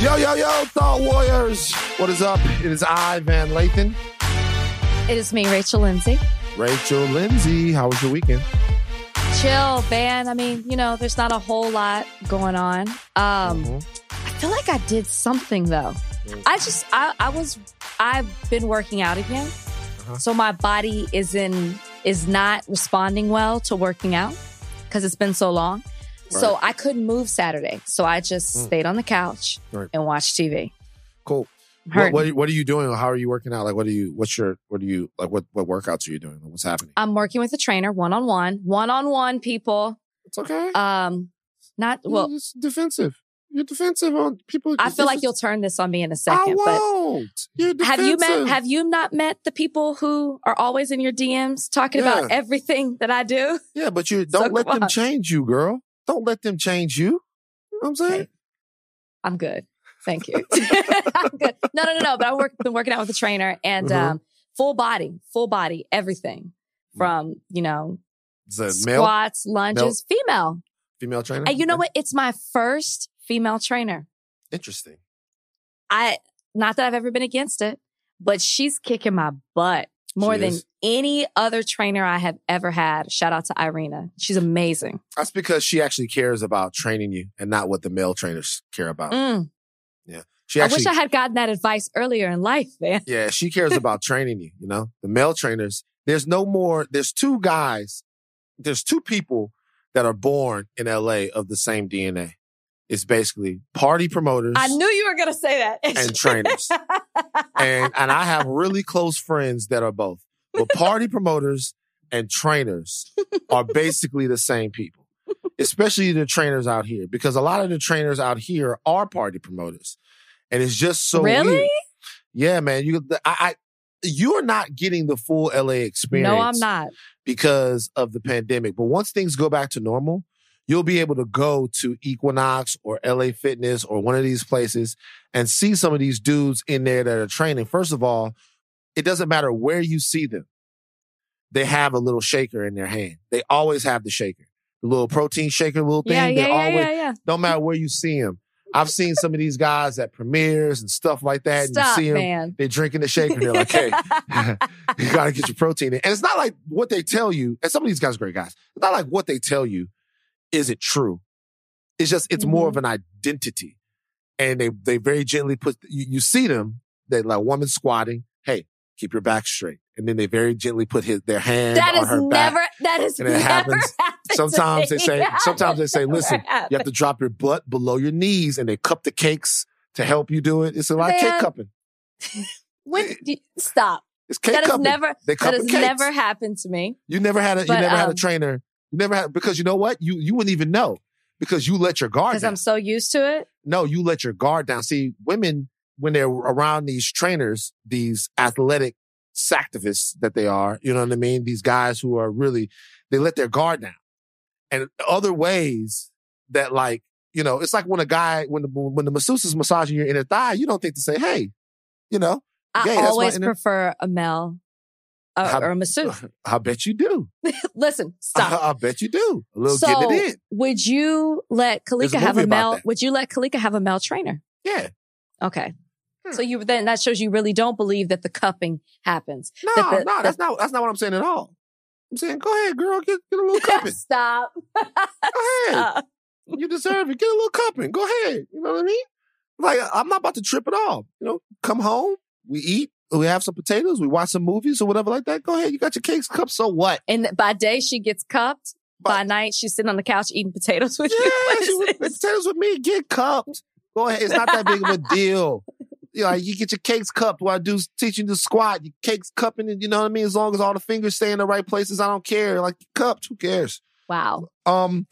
Yo, yo, yo, Thought Warriors. What is up? It is I, Van Lathan. It is me, Rachel Lindsay. Rachel Lindsay, how was your weekend? Chill, Van. I mean, you know, there's not a whole lot going on. Um, Mhm. I feel like I did something though. Mm. I just, I, I was, I've been working out again, Uh-huh. so my body is in, is not responding well to working out because it's been so long. So I couldn't move Saturday, so I just Mm. stayed on the couch Right. and watched TV. Cool. What, what, what are you doing? How are you working out? Like, what are you, what's your, what are you, like, what, what workouts are you doing? What's happening? I'm working with a trainer, one on one, one on one, people. It's okay. Um, not well. You're defensive. You're defensive on people. I feel like is- you'll turn this on me in a second, but won't. You're defensive. have you met have you not met the people who are always in your DMs talking about everything that I do? Yeah, but you don't So let them on. change you, girl. Don't let them change you. You know what I'm saying? Okay. I'm good. Thank you. I'm good. No, no, no, no. But I've work, been working out with a trainer and Mhm. um, full body, full body, everything from, you know, Is that male, squats, lunges, female. female trainer? And you know what? It's my first female trainer. Interesting. I, not that I've ever been against it, but she's kicking my butt more She than is. any other trainer I have ever had. Shout out to Irina. She's amazing. That's because she actually cares about training you and not what the male trainers care about. Mm. She I wish I had gotten that advice earlier in life, man. yeah, she cares about training you. You know, the male trainers. There's no more. There's two guys. There's two people that are born in LA of the same DNA. It's basically party promoters. I knew you were going to say that. And trainers. and and I have really close friends that are both. But party promoters and trainers are basically the same people. Especially the trainers out here because a lot of the trainers out here are party promoters. And it's just so Really? weird. Yeah, man, you I, I you're not getting the full LA experience no, I'm not. because of the pandemic. But once things go back to normal, you'll be able to go to Equinox or LA Fitness or one of these places and see some of these dudes in there that are training. First of all, it doesn't matter where you see them. They have a little shaker in their hand. They always have the shaker. The little protein shaker, little thing. Yeah, they yeah, yeah, always yeah, yeah. don't matter where you see them. I've seen some of these guys at premieres and stuff like that. and Stop, you see them, man. they're drinking the shaker. They're like, hey, you got to get your protein in. And it's not like what they tell you. And some of these guys are great guys. It's not like what they tell you. Is it true? It's just, it's more of an identity. And they, they very gently put, you, you see them, they like woman squatting. Hey, keep your back straight. And then they very gently put his, their hand that on is her back. never, that is And it never happens- sometimes they say- sometimes they say, listen. You have to drop your butt below your knees and they cup the cakes to help you do it. It's a lot of cake cupping. When, do you- stop. It's cake That has never, that has cakes. never happened to me. You never had a you never had a um, trainer. You never had because you know what? You you wouldn't even know because you let your guard Because. I'm so used to it. no, you let your guard down. See, women when they're around these trainers, these athletic sanctivists that they are, you know what I mean? These guys who are really they let their guard down. And other ways that like, you know, it's like when a guy when the when the masseuse is massaging your inner thigh, you don't think to say, "Hey, you know, I Yeah, that's my always prefer a male uh, How- or a masseuse. I bet you do. Listen, stop. I, bet you do. A little so, getting it in. would you let There's a Kalika have a male? Would you let Kalika have a male trainer? Yeah. Okay. Hmm. So you then that shows you really don't believe that the cupping happens. No, That the- no, that's not that's not what I'm saying at all. I'm saying, go ahead, girl, get get a little cupping. Stop. Go ahead. Stop. You deserve it. Get a little cupping. Go ahead. You know what I mean? Like I'm not about to trip at all. You know, come home, we eat, we have some potatoes, we watch some movies or whatever like that. Go ahead. You got your cakes cups, so what? And by day she gets cupped. by But- night she's sitting on the couch eating potatoes with you. Yeah, she with, potatoes with me, get cupped. Go ahead. It's not that big of a deal. You know, you get your cakes cupped while I do teaching the squat. Your cakes cupping, you know what I mean. As long as all the fingers stay in the right places, I don't care. Like cupped, who cares? Wow. Um,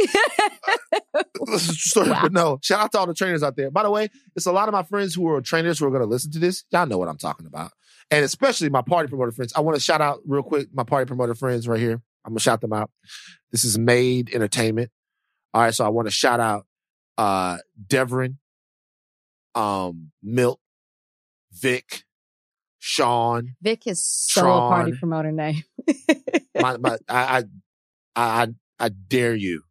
this is story, Wow. but no. Shout out to all the trainers out there. By the way, it's a lot of my friends who are trainers who are going to listen to this. Y'all know what I'm talking about, and especially my party promoter friends. I want to shout out real quick my party promoter friends right here. I'm gonna shout them out. This is Made Entertainment. All right, so I want to shout out uh Devrin, um, Milt, Vic, Sean. Vic is so a party promoter name. My, my, I, I, I, I dare you.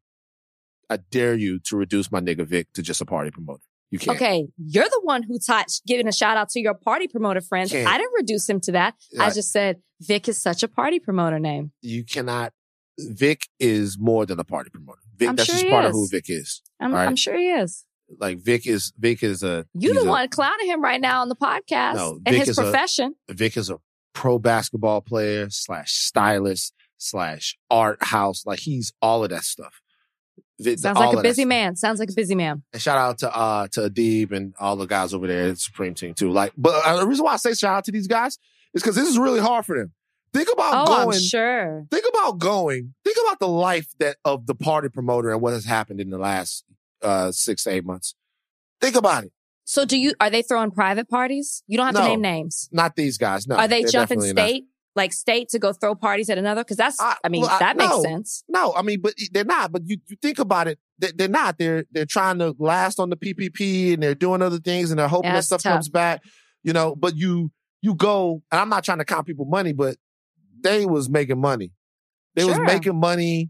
I dare you to reduce my nigga Vic to just a party promoter. You can't. Okay, you're the one who taught giving a shout out to your party promoter friends. Can't. I didn't reduce him to that. I just said Vic is such a party promoter name. You cannot. Vic is more than a party promoter. Vic, I'm that's sure just part of who Vic is. I'm, right. I'm sure he is. Like Vic is Vic is a You the a- one clowning him right now on the podcast No, and his is a- profession. Vic is a pro basketball player slash stylist slash art house. Like he's all of that stuff. Vic- Sounds like a busy man. Sounds like a busy man. And shout out to uh to Adib and all the guys over there at the Supreme Team too. Like, but uh, the reason why I say shout out to these guys is because this is really hard for them. Think about Oh, going. I'm sure. Think about going. Think about the life that of the party promoter and what has happened in the last uh six to eight months. Think about it. So do you, are they throwing private parties? You don't have to name names. Not these guys. No. are they jumping state? not. Like state to go throw parties at another? Cause that's, I, I- mean, well, I- that makes no. sense. No, I mean, but they're not. But you, you think about it, they, they're not. They're they're trying to last on the PPP and they're doing other things and they're hoping Yeah, that stuff tough. comes back. You know, but you you go and I'm not trying to count people money, but they was making money. They was making money.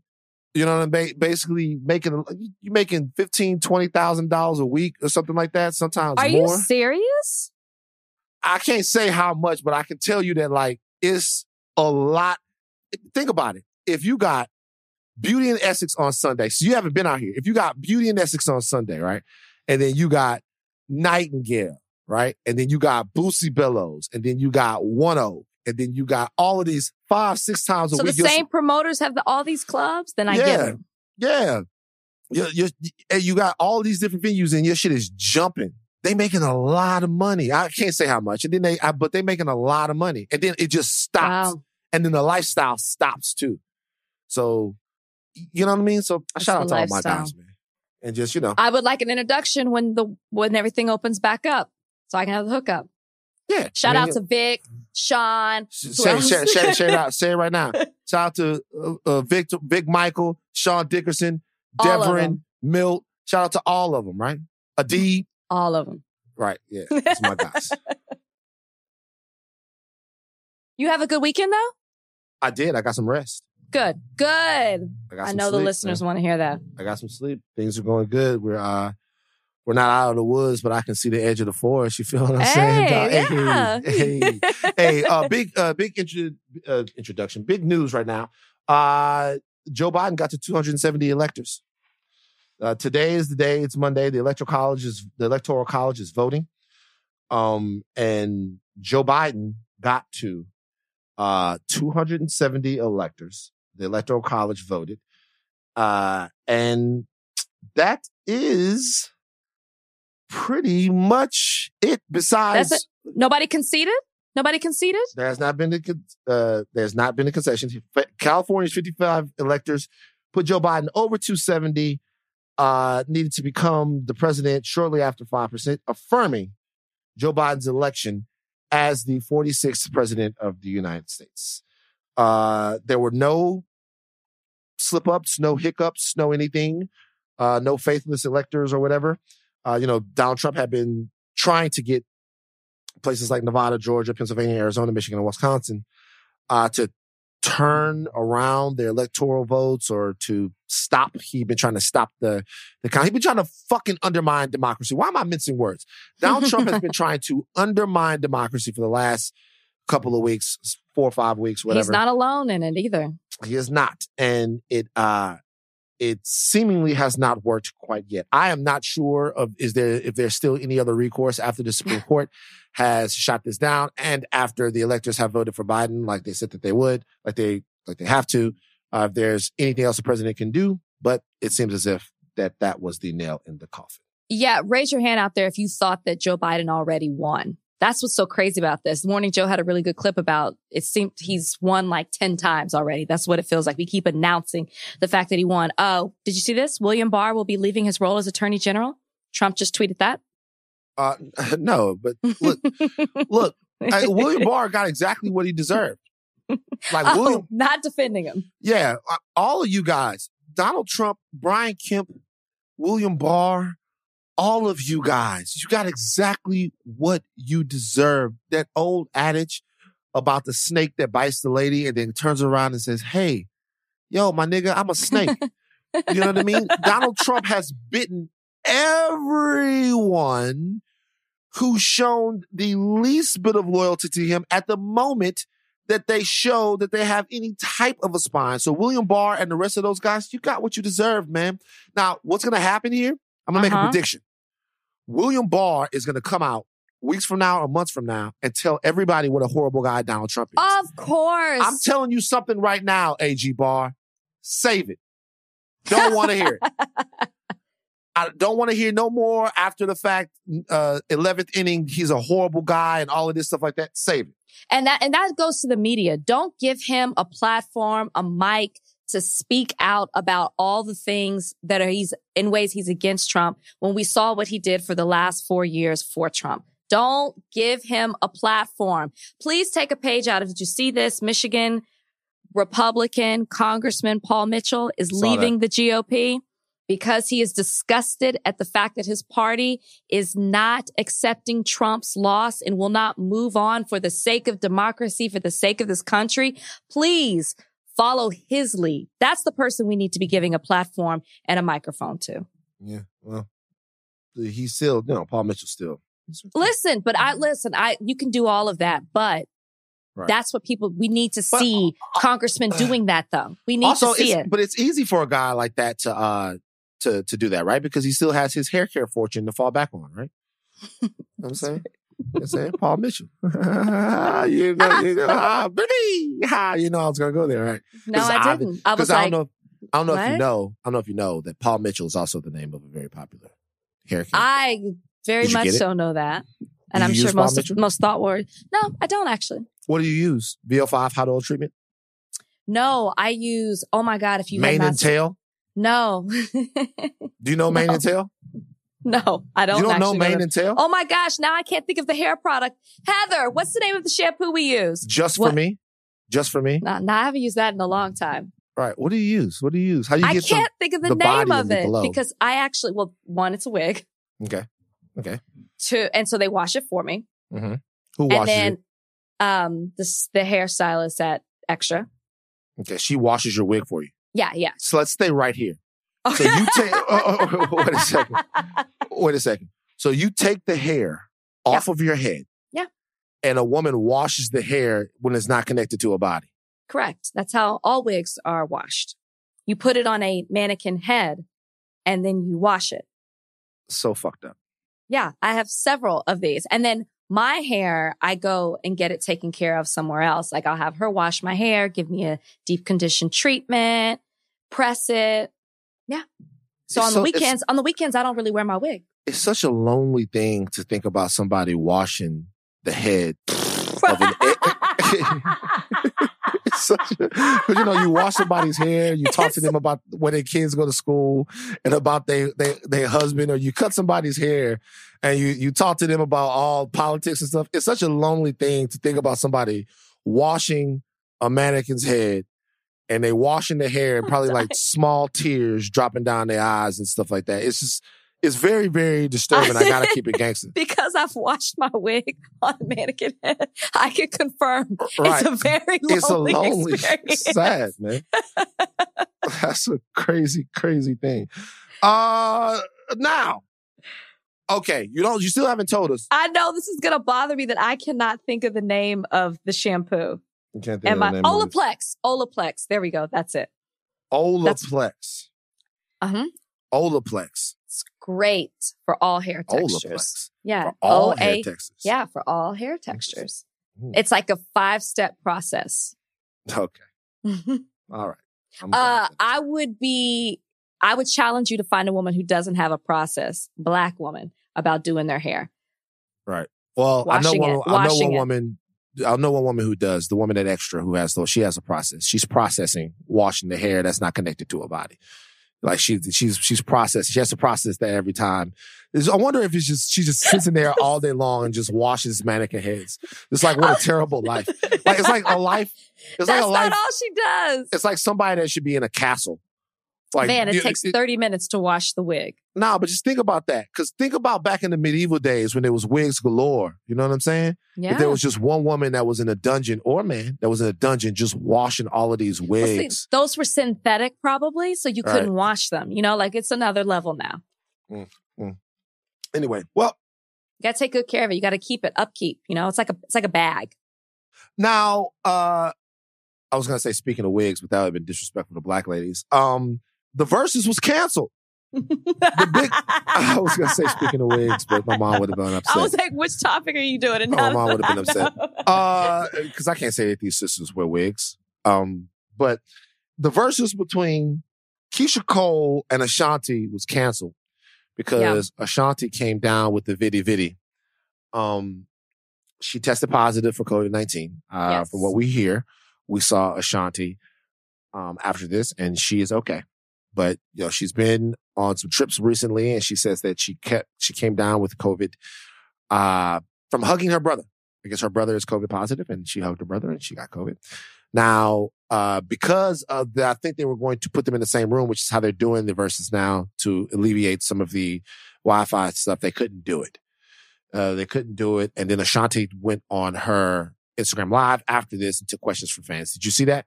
You know what I mean? Basically making you making fifteen twenty thousand dollars a week or something like that. Sometimes Are more. you serious? I can't say how much, but I can tell you that like it's a lot. Think about it. If you got Beauty and Essex on Sunday, so you haven't been out here. If you got Beauty and Essex on Sunday, right? And then you got Nightingale, right? And then you got Bootsy Bellows, and then you got One O, and then you got all of these five, six times a week. So the same promoters have the, all these clubs? Then I get it. yeah. You, you got all these different venues and your shit is jumping. They making a lot of money. I can't say how much. And then they, I, but they making a lot of money. And then it just stops. Wow. And then the lifestyle stops too. So, you know what I mean? So I shout out to all my guys, man. And just, you know, I would like an introduction when the, when everything opens back up so I can have the hookup. yeah. Shout I mean, out to Vic, Sean. Say, say, say, say it out. Say it right now. Shout out to uh, uh, Victor, Vic Michael, Sean Dickerson, Deverin. Milt. Shout out to all of them, right? Adib. All of them. Right. Yeah. That's my guys. You have a good weekend though? I did. I got some rest. Good. Good. I, I know the listeners want to hear that. I got some sleep. Things are going good. We're uh we're not out of the woods, but I can see the edge of the forest. You feel what I'm saying? dog? Hey, yeah. Hey, hey, hey, uh, big, uh, big intro, uh, introduction. Big news right now. Uh, Joe Biden got to 270 electors. Uh, today is the day. It's Monday. The electoral college is the electoral college is voting. Um, and Joe Biden got to uh 270 electors. The electoral college voted. Uh, and that is pretty much it. Besides, Nobody conceded? Nobody conceded? there has not been a uh, there's not been a concession. California's 55 electors put Joe Biden over 270. Uh, needed to become the president shortly after five percent, affirming Joe Biden's election as the 46th president of the United States. Uh, there were no slip ups, no hiccups, no anything, uh, no faithless electors or whatever. Uh, you know, Donald Trump had been trying to get places like Nevada, Georgia, Pennsylvania, Arizona, Michigan, and Wisconsin uh, to turn around their electoral votes or to stop. He'd been trying to stop the the count. He'd been trying to fucking undermine democracy. Why am I mincing words? Donald Trump has been trying to undermine democracy for the last couple of weeks, four or five weeks, whatever. He's not alone in it either. He is not. And it uh it seemingly has not worked quite yet. I am not sure of is there if there's still any other recourse after the Supreme Court has shot this down and after the electors have voted for Biden like they said that they would, like they like they have to. Uh, if there's anything else the president can do, but it seems as if that that was the nail in the coffin. Yeah, raise your hand out there if you thought that Joe Biden already won. That's what's so crazy about this. Morning Joe had a really good clip about it seemed he's won like 10 times already. That's what it feels like. We keep announcing the fact that he won. Oh, did you see this? William Barr will be leaving his role as attorney general. Trump just tweeted that. Uh, no, but look, look, I, William Barr got exactly what he deserved. Like oh, William, not defending him. Yeah, all of you guys, Donald Trump, Brian Kemp, William Barr, all of you guys, you got exactly what you deserve. That old adage about the snake that bites the lady and then turns around and says, Hey, yo, my nigga, I'm a snake. you know what I mean? Donald Trump has bitten everyone who shown the least bit of loyalty to him at the moment that they show that they have any type of a spine. So William Barr and the rest of those guys, you got what you deserve, man. Now, what's going to happen here? I'm to Uh-huh. make a prediction. William Barr is to come out weeks from now or months from now and tell everybody what a horrible guy Donald Trump is. Of course. I'm telling you something right now, AG Barr. Save it. Don't want to hear it. I don't want to hear no more after the fact. Uh, 11th inning, he's a horrible guy and all of this stuff like that. Save it. And that and that goes to the media. Don't give him a platform, a mic to speak out about all the things that are he's in ways he's against Trump when we saw what he did for the last 4 years for Trump. Don't give him a platform. Please take a page out of did you see this Michigan Republican Congressman Paul Mitchell is Saw leaving the GOP because he is disgusted at the fact that his party is not accepting Trump's loss and will not move on for the sake of democracy, for the sake of this country. Please follow his lead. That's the person we need to be giving a platform and a microphone to. Yeah. Well, he's still, you know, Paul Mitchell still. Listen, but I listen, I you can do all of that, but Right. that's what people we need to But, see uh, congressmen doing that though. We need to see it. but it's easy for a guy like that to, uh, to, to do that, right? Because he still has his hair care fortune to fall back on, right? you know what I'm saying? I'm saying? Paul Mitchell. you know, you know, ah, baby. Ah, you know I was going to go there, right? No, I I- didn't. I was Because I like, don't know. I don't know if you know. I don't know if you know that Paul Mitchell is also the name of a very popular hair care. I very much so know that. And you I'm sure most Mitchell? most thought word. no, I don't actually. what do you use? VO5 hot oil treatment? No, I use oh my god, if you Mane and tail? No. Do you know mane No. and tail? no, I don't you don't know mane and tail? Oh my gosh, now I can't think of the hair product. Heather, what's the name of the shampoo we use? Just what- for me? Just for me? No, no, I haven't used that in a long time. All right. What do you use? What do you use? How do you I get I can't think of the, the name of it glow? because I actually, well, one, it's a wig. Okay. Okay. To and so they wash it for me, Who washes and then it? um the the hairstylist at Extra. Okay. She washes your wig for you. Yeah, yeah. So let's stay right here. So you take, oh, oh, oh, wait a second. Wait a second. So you take the hair off of your head. Yeah. And a woman washes the hair when it's not connected to a body. Correct. That's how all wigs are washed. You put it on a mannequin head and then you wash it. So fucked up. Yeah, I have several of these. And then my hair, I go and get it taken care of somewhere else. Like I'll have her wash my hair, give me a deep condition treatment, press it. Yeah. So It's on the it's- weekends, on the weekends, I don't really wear my wig. It's such a lonely thing to think about somebody washing the head of an. It's such a, you know, you wash somebody's hair, you talk to them about when their kids go to school and about their, their, their husband, or you cut somebody's hair and you, you talk to them about all politics and stuff. It's such a lonely thing to think about somebody washing a mannequin's head and they washing their hair and probably like small tears dropping down their eyes and stuff like that. It's just, it's very, very disturbing. I gotta keep it gangster. because I've washed my wig on a mannequin head, I can confirm Right. it's a very lonely, it's a lonely, experience. sad, man. That's a crazy, crazy thing. Uh, now, okay, you don't, you still haven't told us. I know this is to bother me that I cannot think of the name of the shampoo. You can't think And of the name of. Olaplex. Olaplex. There we go. That's it. Olaplex. Uh-huh. Olaplex. It's great for all hair textures. Olaplex. Yeah. For all O-A- hair textures. Yeah, for all hair textures. Hmm. It's like a five step process. Okay. uh, All right. I'm. I would be, I would challenge you to find a woman who doesn't have a process, black woman, about doing their hair. Right. Well, I know Washing one. it, I know washing one it. woman. I know one woman who does. The woman at Extra who has those. She has a process. She's processing washing the hair that's not connected to her body. Like she, she's she's processed. She has to process that every time. It's- I wonder if it's just she just sits in there all day long and just washes mannequin heads. It's like what a terrible life. Like it's like a life. It's That's like a not life. all she does. It's like somebody that should be in a castle. Like Man, it you- takes 30 minutes to wash the wig. Nah, but just think about that. Because think about back in the medieval days when there was wigs galore. You know what I'm saying? Yeah. If there was just one woman that was in a dungeon or man that was in a dungeon just washing all of these Well, see, wigs. those were synthetic, probably, so you Right. couldn't wash them. You know, like it's another level now. Anyway, well, You gotta take good care of it. You gotta keep it upkeep. You know, it's like a it's like a bag. now uh I was gonna say speaking of wigs, but that would have been disrespectful to black ladies. Um the Verzuz was canceled. big- I was gonna say speaking of wigs, but my mom would have been upset. I was like, which topic are you doing? And Oh, now mom would've been upset. know. uh because I can't say that these sisters wear wigs. Um, but the Verzuz between Keyshia Cole and Ashanti was canceled because Ashanti came down with the viddy viddy. Um, she tested positive for COVID nineteen. Uh, Yes. from what we hear, we saw Ashanti um after this, and she is okay. But you know, she's been on some trips recently, and she says that she kept she came down with COVID uh from hugging her brother. I guess her brother is COVID positive, and she hugged her brother, and she got COVID. Now, uh, because of that, I think they were going to put them in the same room, which is how they're doing the Verzuz now to alleviate some of the Wi-Fi stuff. They couldn't do it. Uh, they couldn't do it, and then Ashanti went on her Instagram live after this and took questions from fans. Did you see that?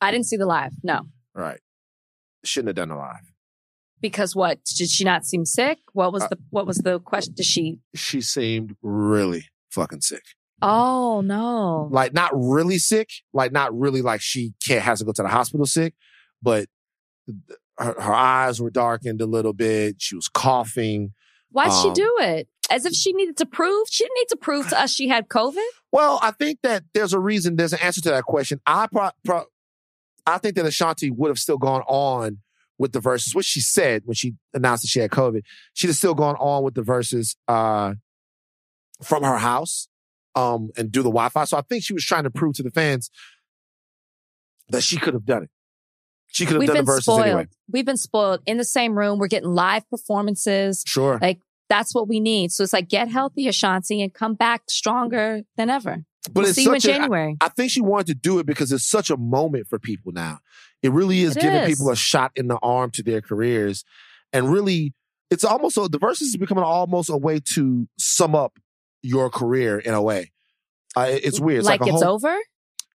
I didn't see the live. No. All right. Shouldn't have done a live. Because what? Did she not seem sick? What was Uh, the what was the question? Did she She seemed really fucking sick. Oh no. like not really sick, like not really like she can't has to go to the hospital sick, but her, her eyes were darkened a little bit. She was coughing. Why'd she um, do it? As if she needed to prove? She didn't need to prove to us she had COVID. Well, I think that there's a reason. There's an answer to that question. I pro, pro, I think that Ashanti would have still gone on with the Verzuz, which she said when she announced that she had COVID. She'd have still gone on with the Verzuz uh, from her house um, and do the Wi-Fi. So I think she was trying to prove to the fans that she could have done it. She could have We've done the Verzuz spoiled. anyway. We've been spoiled in the same room. We're getting live performances. Sure. Like that's what we need. So it's like get healthy, Ashanti, and come back stronger than ever. But we'll it's see you in such a- January. I think she wanted to do it because it's such a moment for people now. It really is It giving is. people a shot in the arm to their careers. And really, it's almost the Verzuz is becoming almost a way to sum up your career in a way. Uh, it's weird. It's like, like it's whole, over.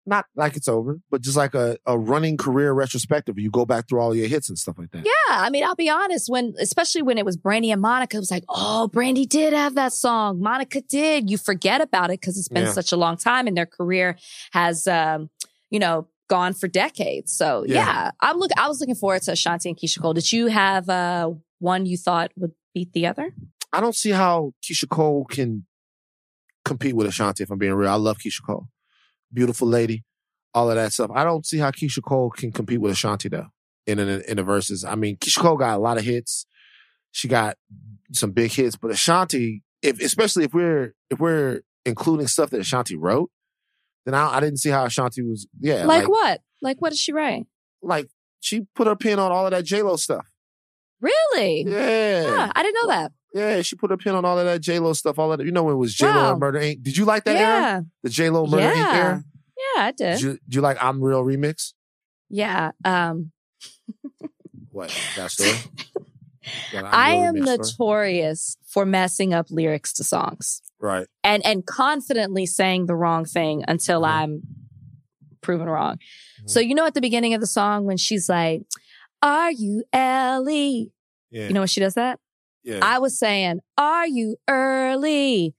Not like it's over, but just like a, a running career retrospective. You go back through all your hits and stuff like that. Yeah, I mean, I'll be honest. When, especially when it was Brandy and Monica, it was like, oh, Brandy did have that song. Monica did. You forget about it because it's been Yeah. such a long time, and their career has, um, you know, gone for decades. So Yeah. yeah, I'm look. I was looking forward to Ashanti and Keyshia Cole. Did you have uh, one you thought would beat the other? I don't see how Keyshia Cole can compete with Ashanti, if I'm being real. I love Keyshia Cole. Beautiful lady, all of that stuff. I don't see how Keyshia Cole can compete with Ashanti though in in, in the Verzuz. I mean, Keyshia Cole got a lot of hits. She got some big hits, but Ashanti, if especially if we're if we're including stuff that Ashanti wrote, then I, I didn't see how Ashanti was. Yeah, like, what? Like what did she write? Like she put her pin on all of that J Lo stuff. Really? Yeah, Huh, I didn't know that. Yeah. She put a pin on all of that J Lo stuff. All of that. You know when it was J Lo Wow. and Murder Inc. Did you like that era? yeah, The J Lo Murder Inc. Yeah. era? yeah, I Did did. you, did you like I'm Real remix? yeah. Um, What that story? That I'm I Real am remix story? notorious for messing up lyrics to songs. right. and and confidently saying the wrong thing until Mhm. I'm proven wrong. Mhm. So you know at the beginning of the song when she's like, "Are you Ellie?" Yeah. You know when she does that? Yeah. I was saying, "Are you early?"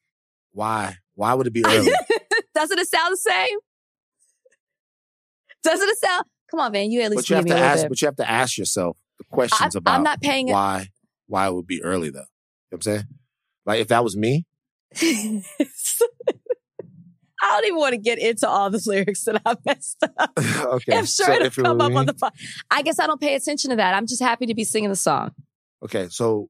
Why? Why would it be early? Doesn't it sound the same? Doesn't it sound? Come on, man. You at least but you have to me ask. bit. But you have to ask yourself the questions about I'm not paying why. Why it would be early though? You know what I'm saying? Like if that was me, I don't even want to get into all the lyrics that I messed up. okay. I'm sure so it'll come up me- on the phone. I guess I don't pay attention to that. I'm just happy to be singing the song. Okay, so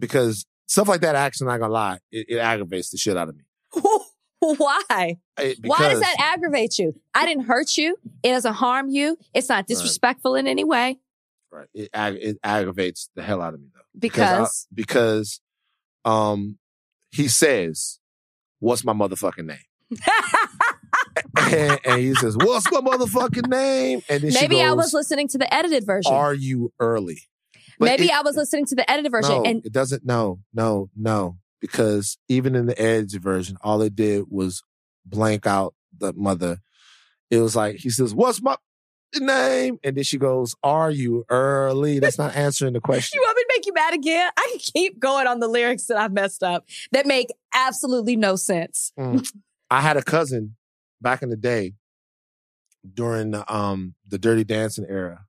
because stuff like that, actually, not gonna lie, it, it aggravates the shit out of me. Why? It- Why does that aggravate you? I didn't hurt you. It doesn't harm you. It's not disrespectful in any way Right. It, ag- it aggravates the hell out of me though. because I- because um he says, "What's my motherfucking name?" and, and he says, "What's my motherfucking name?" And then maybe goes, I was listening to the edited version. "Are you early?" But maybe it- I was listening to the edited version. No, and it doesn't. No, no, no. Because even in the Edge version, all it did was blank out the mother. It was like he says, "What's my?" name? And then she goes, Are you early? That's not answering the question. You want me to make you mad again? I can keep going on the lyrics that I've messed up that make absolutely no sense. Mm. I had a cousin back in the day during the, um, the Dirty Dancing era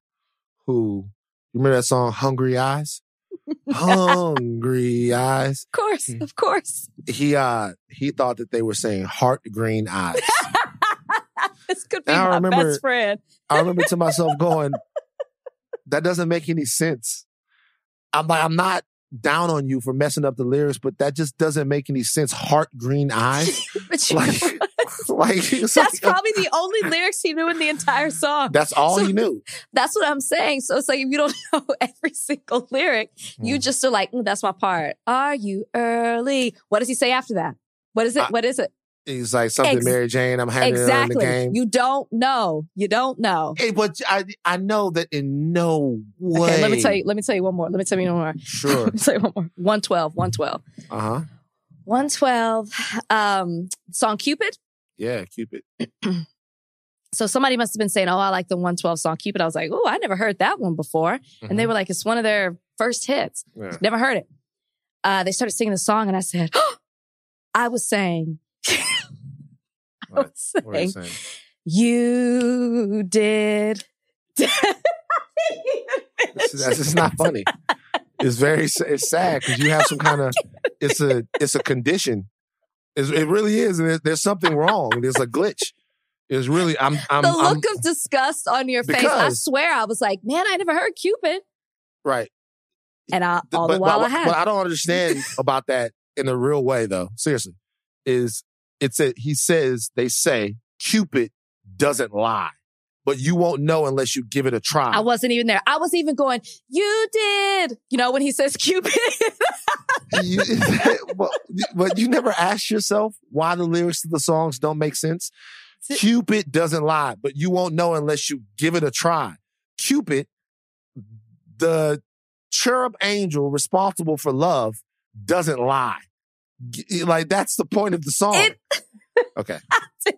who, you remember that song, Hungry Eyes? Hungry Eyes. Of course, Mm. of course. He, uh, he thought that they were saying heart green eyes. this could be I my remember- best friend. I remember to myself going, that doesn't make any sense. I'm like, I'm not down on you for messing up the lyrics, but that just doesn't make any sense. Heart green eyes. But you like? like that's like, probably the only lyrics he knew in the entire song. that's all So- he knew. That's what I'm saying. So it's like if you don't know every single lyric, you Mm. just are like, "Mm, that's my part. Are you early? What does he say after that? What is it? I- what is it? He's like something, Ex- Mary Jane. I'm her in the Exactly. game. You don't know. You don't know. Hey, but I I know that in no way. Okay, let me tell you, let me tell you one more. Let me tell you one more. Sure. Let me tell you one more. 112, 112. Uh huh. 112. Um, song Cupid. Yeah, Cupid. So somebody must have been saying, Oh, I like the 112 song Cupid. I was like, Oh, I never heard that one before. And they were like, It's one of their first hits. Mm-hmm. Yeah. Never heard it. Uh, they started singing the song, and I said, I was saying, I What? was What you saying, saying? you did. That's, that's just not funny. It's very it's sad because you have some kind of it's a it's a condition. It's, it really is, and there's, there's something wrong. There's a glitch. It's really I'm I'm, the I'm look of disgust on your face. I swear, I was like, man, I never heard Cupid. right. And I, all but, the while but, I had. but I don't understand about that in a real way though. Seriously, is it's a he says they say Cupid doesn't lie, but you won't know unless you give it a try. I wasn't even there. I was even going, you did. You know, when he says Cupid. you, but, but you never ask yourself why the lyrics to the songs don't make sense. Cupid doesn't lie, but you won't know unless you give it a try. Cupid, the cherub angel responsible for love, doesn't lie. Like that's the point of the song. It- okay.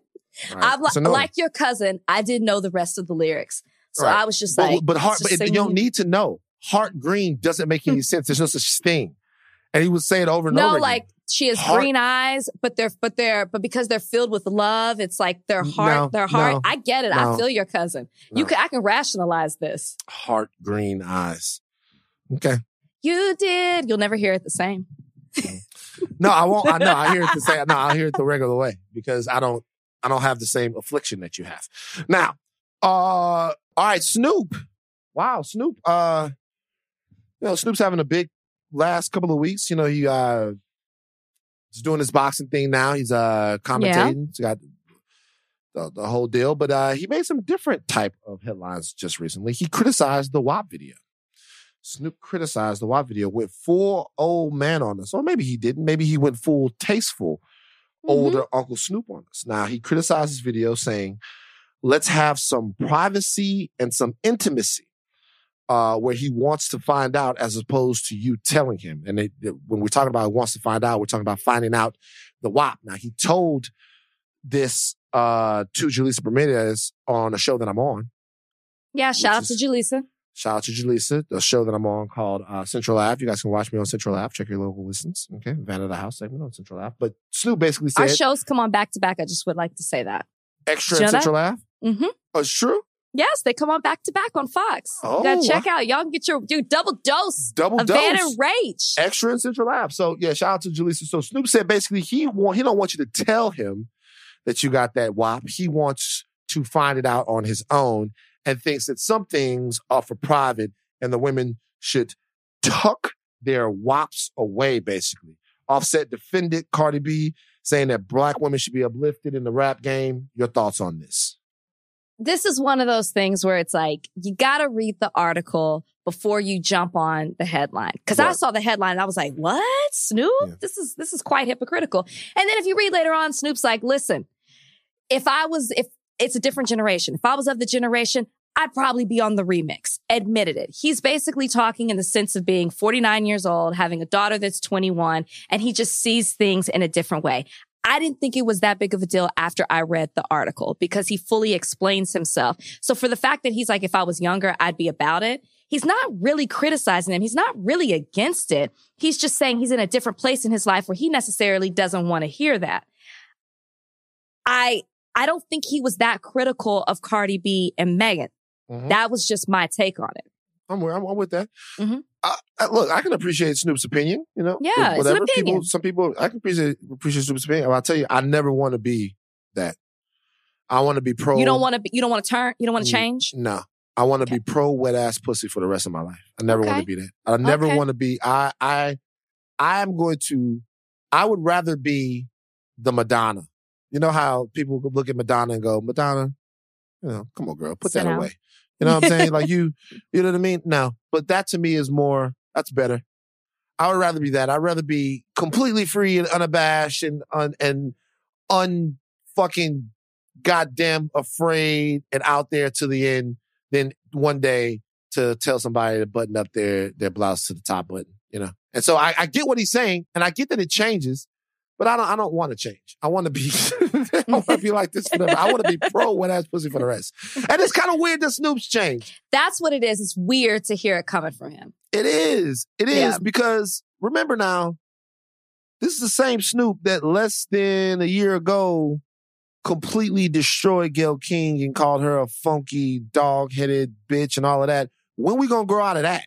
All I'm It's li- annoying. like your cousin. I didn't know the rest of the lyrics. So Right. I was just but, like, but heart, but it- you don't need to know. Heart green doesn't make any hmm. sense. There's no such thing. And he would say it over and over. no, like she has Heart- green eyes, but they're but they're but because they're filled with love, it's like their heart, No, their heart. no, I get it. no. I feel your cousin. You can I can rationalize this. heart green eyes. Okay. You did. You'll never hear it the same. No, I won't. I know. I hear it the same. No, I hear it the regular way because I don't. I don't have the same affliction that you have. Now, uh, all right, Snoop. Wow, Snoop. Uh, you know, Snoop's having a big last couple of weeks. You know, he uh, he's doing his boxing thing now. He's uh commentating. He's got the, the whole deal. But uh, he made some different type of headlines just recently. He criticized the WAP video. Snoop criticized the WAP video, with full old man on us. Or maybe he didn't. Maybe he went full tasteful Mm-hmm. older Uncle Snoop on us. Now he criticized his video saying, let's have some privacy and some intimacy. Uh, where he wants to find out as opposed to you telling him. And it, it- when we're talking about wants to find out, we're talking about finding out the WAP. Now he told this uh to Julissa Bermudez on a show that I'm on. Yeah, shout out Which to is- Julissa. Shout out to Julissa, the show that I'm on called uh, Central Ave. You guys can watch me on Central Ave. Check your local listings. Okay. Van of the House segment on Central Ave. But Snoop basically Our shows come on back to back. I just would like to say that. extra you know that? Central Ave. Mm-hmm. Oh, it's true. Yes, they come on back to back on Fox. Oh, you gotta check out. Y'all can get your do double dose Double of Van dose. and Rage. Extra in Central Ave. So yeah, shout out to Julissa. So Snoop said basically he want he don't want you to tell him that you got that WAP. He wants to find it out on his own and thinks that some things are for private and the women should tuck their WAPs away, basically. Offset defended Cardi B, saying that black women should be uplifted in the rap game. Your thoughts on this? this is one of those things where it's like you got to read the article before you jump on the headline because i saw the headline and i was like what snoop Yeah. this is this is quite hypocritical and then if you read later on snoop's like listen if i was if it's a different generation if i was of the generation i'd probably be on the remix admitted it he's basically talking in the sense of being 49 years old having a daughter that's 21 and he just sees things in a different way I didn't think it was that big of a deal after I read the article because he fully explains himself. So for the fact that he's like, if I was younger, I'd be about it. He's not really criticizing him. He's not really against it. He's just saying he's in a different place in his life where he necessarily doesn't want to hear that. I, I don't think he was that critical of Cardi B and Megan. Mhm. That was just my take on it. I'm, with- I'm, I'm with that. Mhm. I, I, look, I can appreciate Snoop's opinion. You know, Yeah, it's an whatever people. opinion. Some people, I can appreciate appreciate Snoop's opinion. I'll tell you, I never want to be that. I want to be pro. You don't want to, you don't want to turn, you don't want to change. No, I want to Okay. be pro wet ass pussy for the rest of my life. I never want to be that. I never Okay. want to be. I I I am going to. I would rather be the Madonna. You know how people look at Madonna and go, Madonna, you know, come on, girl, put Sit that away. You know what I'm saying? like you, you know what I mean? No, but that to me is more. That's better. I would rather be that. I'd rather be completely free and unabashed and un, and unfucking goddamn afraid and out there to the end than one day to tell somebody to button up their their blouse to the top button, you know. And so I, I get what he's saying, and I get that it changes, but I don't I don't want to change. I want to be I want to be like this for them. I want to be pro wet ass pussy for the rest. And it's kind of weird that Snoop's changed. That's what it is. It's weird to hear it coming from him. It is. It is Yeah. because remember now, this is the same Snoop that less than a year ago completely destroyed Gayle King and called her a funky dog headed bitch and all of that. When we gonna grow out of that?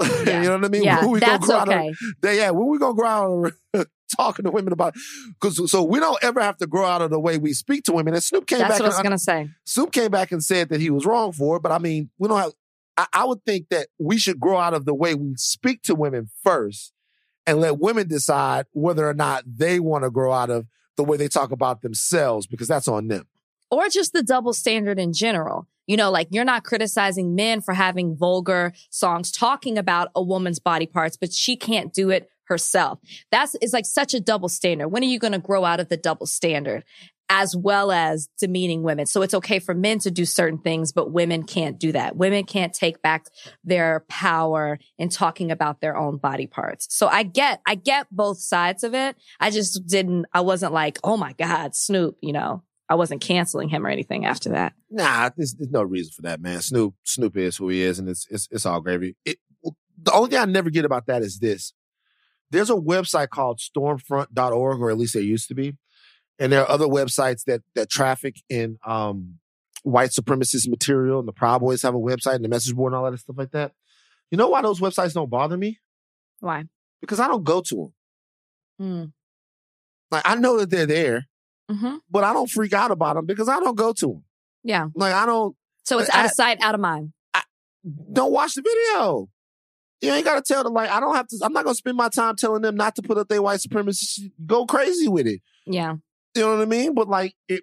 Yeah. you know what I mean? yeah, when we that's gonna grow out okay. of that? Yeah, when we gonna grow out of talking to women about because so we don't ever have to grow out of the way we speak to women. And Snoop came That's back what I was and gonna say. Snoop came back and said that he was wrong for it, but I mean, we don't have. I, I would think that we should grow out of the way we speak to women first, and let women decide whether or not they want to grow out of the way they talk about themselves, because that's on them. or just the double standard in general. You know, like you're not criticizing men for having vulgar songs talking about a woman's body parts, but she can't do it herself. That's is like such a double standard. When are you going to grow out of the double standard? As well as demeaning women. So it's okay for men to do certain things, but women can't do that. Women can't take back their power in talking about their own body parts. So I get, I get both sides of it. I just didn't, I wasn't like, oh my God, Snoop, you know, I wasn't canceling him or anything after that. Nah, there's, there's no reason for that, man. Snoop, Snoop is who he is, and it's it's, it's all gravy. It, the only thing I never get about that is this: there's a website called Stormfront.org, or at least there used to be, and there are other websites that that traffic in um, white supremacist material. And the Proud Boys have a website and the message board and all that stuff like that. You know why those websites don't bother me? Why? Because I don't go to them. Mm. Like I know that they're there, hmm but I don't freak out about them because I don't go to them. Yeah. Like I don't So it's I- out of sight, out of mind. don't watch the video. You ain't got to tell them like I don't have to. I'm not gonna spend my time telling them not to put up their white supremacy. shit. Go crazy with it. Yeah. You know what I mean? But like, it,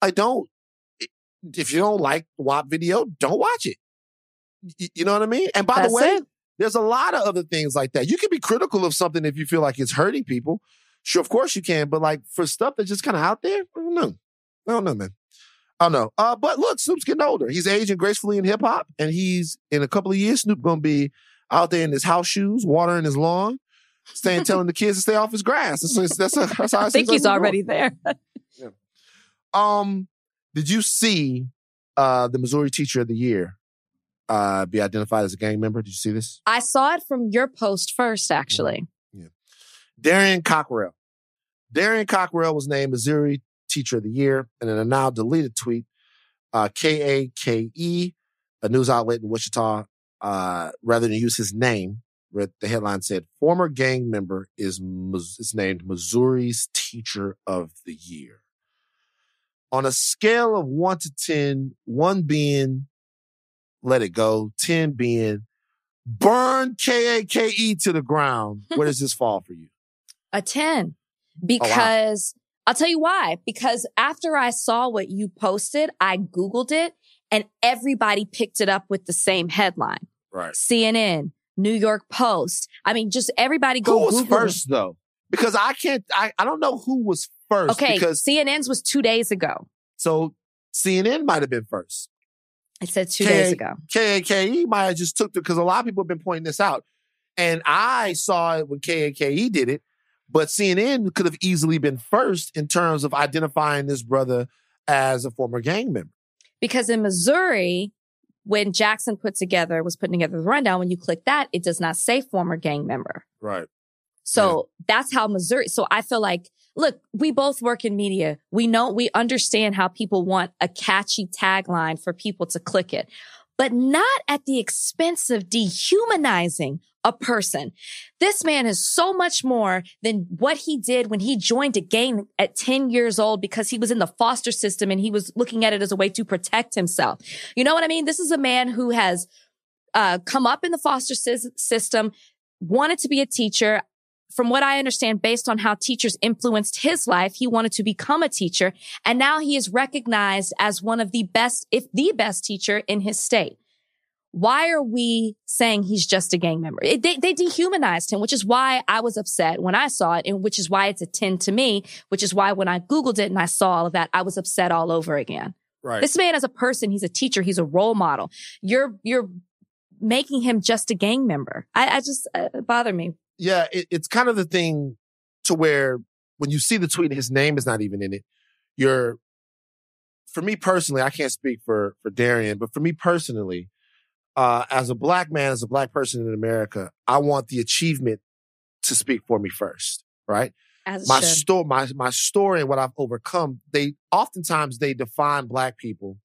I don't. it- if you don't like WAP video, don't watch it. Y- You know what I mean? And by That's the way, it. there's a lot of other things like that. You can be critical of something if you feel like it's hurting people. Sure, of course you can. But like for stuff that's just kind of out there, I don't know. I don't know, man. I don't know. Uh, but look, Snoop's getting older. He's aging gracefully in hip hop, and he's in a couple of years. Snoop gonna be out there in his house shoes, watering his lawn, staying telling the kids to stay off his grass. That's that's, that's, how I think he's already there. Um, did you see uh the Missouri Teacher of the Year uh be identified as a gang member? Did you see this? I saw it from your post first, actually. Yeah. Darrion Cockrell. Darrion Cockrell was named Missouri Teacher of the Year, and in a now deleted tweet, uh, K A K E, a news outlet in Wichita, uh, rather than use his name, the headline said, "Former gang member is is named Missouri's Teacher of the Year." On a scale of one to ten, one being let it go, ten being burn K A K E to the ground. Where does this fall for you? A 10. Because I'll tell you why. Because after I saw what you posted, I Googled it and everybody picked it up with the same headline. Right. CNN, New York Post. I mean, just everybody go Who was Google it. first though? Because I can't. I, I don't know who was first. Okay, Because CNN's was two days ago. so CNN might have been first. It said two Okay. days ago. KAKE might have just took the because a lot of people have been pointing this out, and I saw it when KAKE did it. But CNN could have easily been first in terms of identifying this brother as a former gang member. Because in Missouri, when Jackson put together, was putting together the rundown, when you click that, it does not say former gang member. Right. So that's how Missouri. So I feel like, look, we both work in media. We know, we understand how people want a catchy tagline for people to click it, but not at the expense of dehumanizing a person. This man is so much more than what he did when he joined a gang at 10 years old because he was in the foster system and he was looking at it as a way to protect himself. You know what I mean? This is a man who has uh, come up in the foster sys- system, wanted to be a teacher. From what I understand, based on how teachers influenced his life, he wanted to become a teacher. And now he is recognized as one of the best, if the best teacher in his state why are we saying he's just a gang member? It, they, they dehumanized him, which is why I was upset when I saw it and which is why it's a 10 to me, which is why when I Googled it and I saw all of that, I was upset all over again. Right. This man as a person, he's a teacher, he's a role model. You're, you're making him just a gang member. I, I just, uh, it bothered me. yeah, it, it's kind of the thing to where when you see the tweet, and his name is not even in it. You're, for me personally, I can't speak for for Darrion, but for me personally, uh, as a black man, as a black person in America, I want the achievement to speak for me first, right? As my story, my my story and what I've overcome. They oftentimes they define black people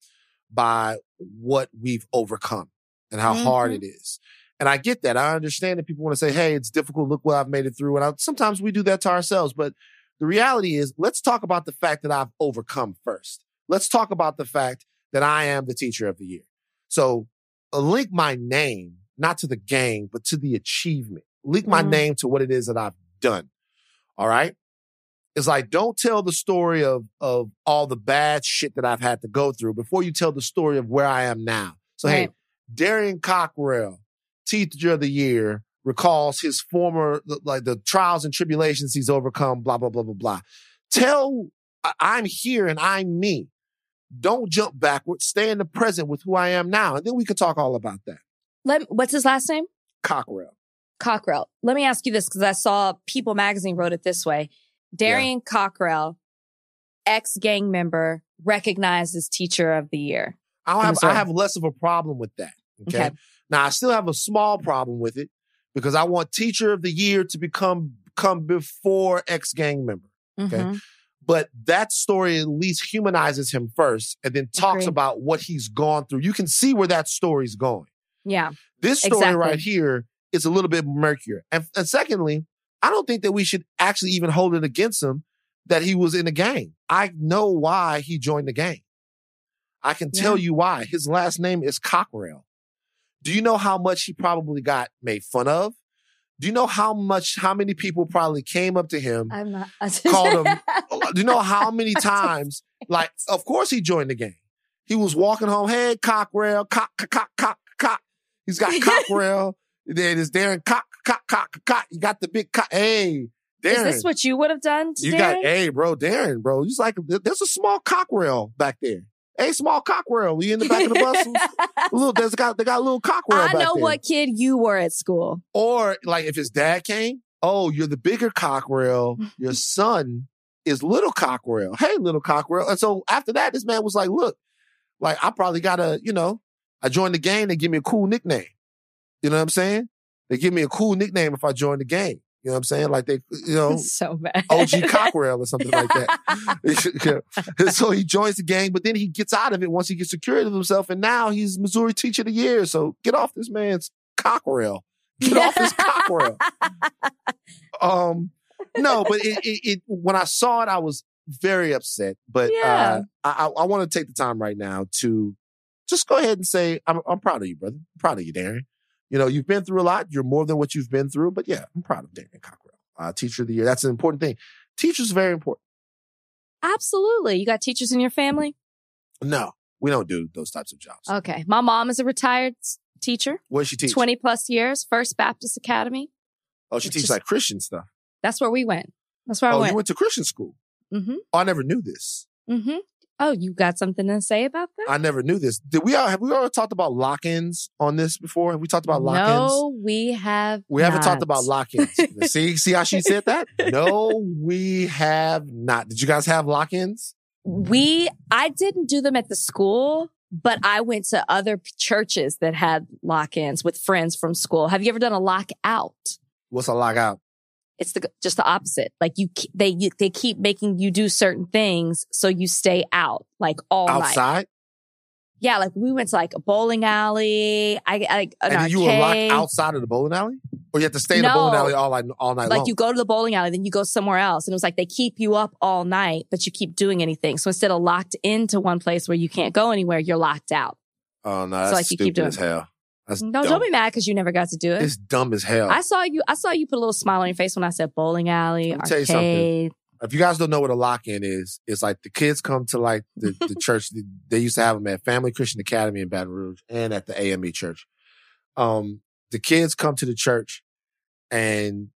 by what we've overcome and how hard Mm-hmm. it is. And I get that. I understand that people want to say, "Hey, it's difficult. Look what I've made it through." And I, sometimes we do that to ourselves. But the reality is, let's talk about the fact that I've overcome first. Let's talk about the fact that I am the teacher of the year. So link my name not to the gang, but to the achievement. Link my Mhm. name to what it is that I've done. All right. It's like, don't tell the story of, of all the bad shit that I've had to go through before you tell the story of where I am now. So, hey, Right. Darrion Cockrell, teacher of the year, recalls his former, like the trials and tribulations he's overcome, blah, blah, blah, blah, blah. Tell, I'm here and I'm me. Don't jump backwards. Stay in the present with who I am now. And then we can talk all about that. Let, what's his last name? Cockrell. Cockrell. Let me ask you this because I saw People magazine wrote it this way. Darrion Cockrell, ex gang member, recognized as teacher of the year. I have, I have less of a problem with that. Okay? Okay. Now I still have a small problem with it because I want teacher of the year to become come before ex gang member. Okay. Mhm. But that story at least humanizes him first and then talks Agreed. about what he's gone through. You can see where that story's going. Yeah. This story Exactly. right here is a little bit murkier. And, and secondly, I don't think that we should actually even hold it against him that he was in the gang. I know why he joined the gang. I can tell Yeah. you why. His last name is Cockrell. Do you know how much he probably got made fun of? Do you know how much, how many people probably came up to him? I'm not. Called him- Do you know how many times? Like, of course he joined the gang. He was walking home, hey, cock, cock, cock, cock, cock. He's got Cockrell. then it's Darren, cock, cock, cock, cock. You got the big cock. Hey, Is this what you would have done to you Darren? got, hey, bro, Darren, bro. He's like, there's a small Cockrell back there. Hey, small Cockrell. You in the back of the bus? Little, there's got, they got a little Cockrell I know there. what kid you were at school. Or like if his dad came, oh, you're the bigger cockerel. Your son is little cockerel. Hey, little cockerel. And so after that, this man was like, look, like I probably gotta, you know, I joined the gang, they give me a cool nickname. You know what I'm saying? They give me a cool nickname if I join the gang. You know what I'm saying? Like they, you know, so bad. OG Cockrell or something like that. And so he joins the gang, but then he gets out of it once he gets secured of himself. And now he's Missouri Teacher of the Year. So get off this man's Cockrell. Get off his Cockrell. Um, no, but it, it, it, when I saw it, I was very upset. But Yeah. uh, I, I, want to take the time right now to just go ahead and say, I'm, I'm proud of you, brother. I'm proud of you, Darren. You know, you've been through a lot. You're more than what you've been through. But yeah, I'm proud of Darren Cockrell, uh, Teacher of the Year. That's an important thing. Teachers are very important. Absolutely. You got teachers in your family? No, we don't do those types of jobs. Okay. My mom is a retired teacher, Where does she teach? 20 plus years, First Baptist Academy. oh, she teaches like Christian stuff. That's where we went. That's where I went. Oh, you went to Christian school. mm-hmm. Oh, I never knew this. Mm-hmm. Oh, you got something to say about that? I never knew this. Did we all have we all talked about lock-ins on this before? Have we talked about lock-ins? No, we have. We haven't talked about lock-ins. see, see how she said that? No, we have not. Did you guys have lock-ins? We, I didn't do them at the school, but I went to other p- churches that had lock-ins with friends from school. Have you ever done a lockout? What's a lockout? It's the just the opposite. Like you, they you, they keep making you do certain things, so you stay out like all night. Outside? Yeah, like we went to like a bowling alley. I like an and you were locked outside of the bowling alley? Or you have to stay in the bowling alley all night all night like long? you go to the bowling alley, then you go somewhere else. And it was like they keep you up all night, but you keep doing anything. So instead of locked into one place where you can't go anywhere, you're locked out. oh no, that's like you stupid keep doing- as hell. That's No, dumb. don't be mad because you never got to do it. It's dumb as hell. I saw you. I saw you put a little smile on your face when I said bowling alley, Let me tell you something. arcade. if you guys don't know what a lock-in is, it's like the kids come to like the, the church. They used to have them at Family Christian Academy in Baton Rouge and at the AME church. Um, the kids come to the church and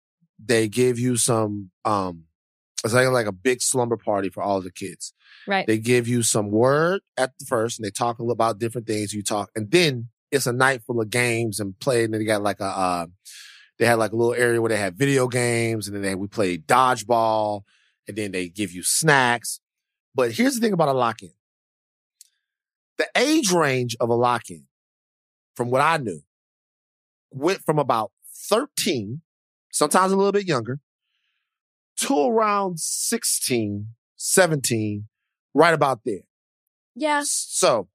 they give you some, um, it's like, like a big slumber party for all the kids. Right. They give you some word at the first and they talk a little about different things you talk. And then it's a night full of games and play. And then they got like a, uh, they had like a little area where they had video games and then they, we played dodgeball and then they give you snacks. But here's the thing about a lock-in. The age range of a lock-in, from what I knew, went from about 13, sometimes a little bit younger, to around 16, 17, right about there. Yeah. So,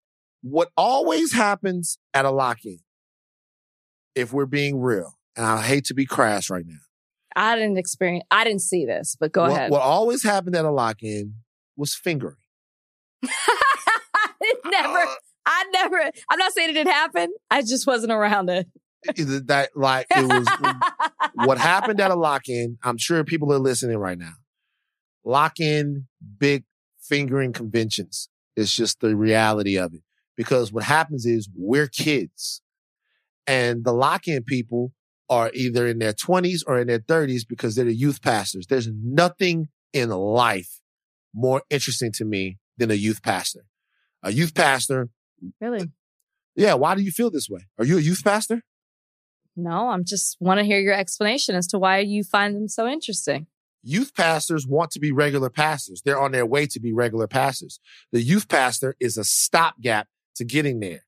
what always happens at a lock-in, if we're being real, and I hate to be crass right now, I didn't experience. I didn't see this, but go what, ahead. what always happened at a lock-in was fingering. never. Uh, I never. I'm not saying it didn't happen. I just wasn't around it that like it was what happened at a lock-in. I'm sure people are listening right now. Lock-in big fingering conventions. It's just the reality of it. Because what happens is we're kids and the lock-in people are either in their 20s or in their 30s because they're the youth pastors. There's nothing in life more interesting to me than a youth pastor. A youth pastor. Really? Yeah. Why do you feel this way? Are you a youth pastor? No, I'm just want to hear your explanation as to why you find them so interesting. youth pastors want to be regular pastors. They're on their way to be regular pastors. The youth pastor is a stopgap to getting there.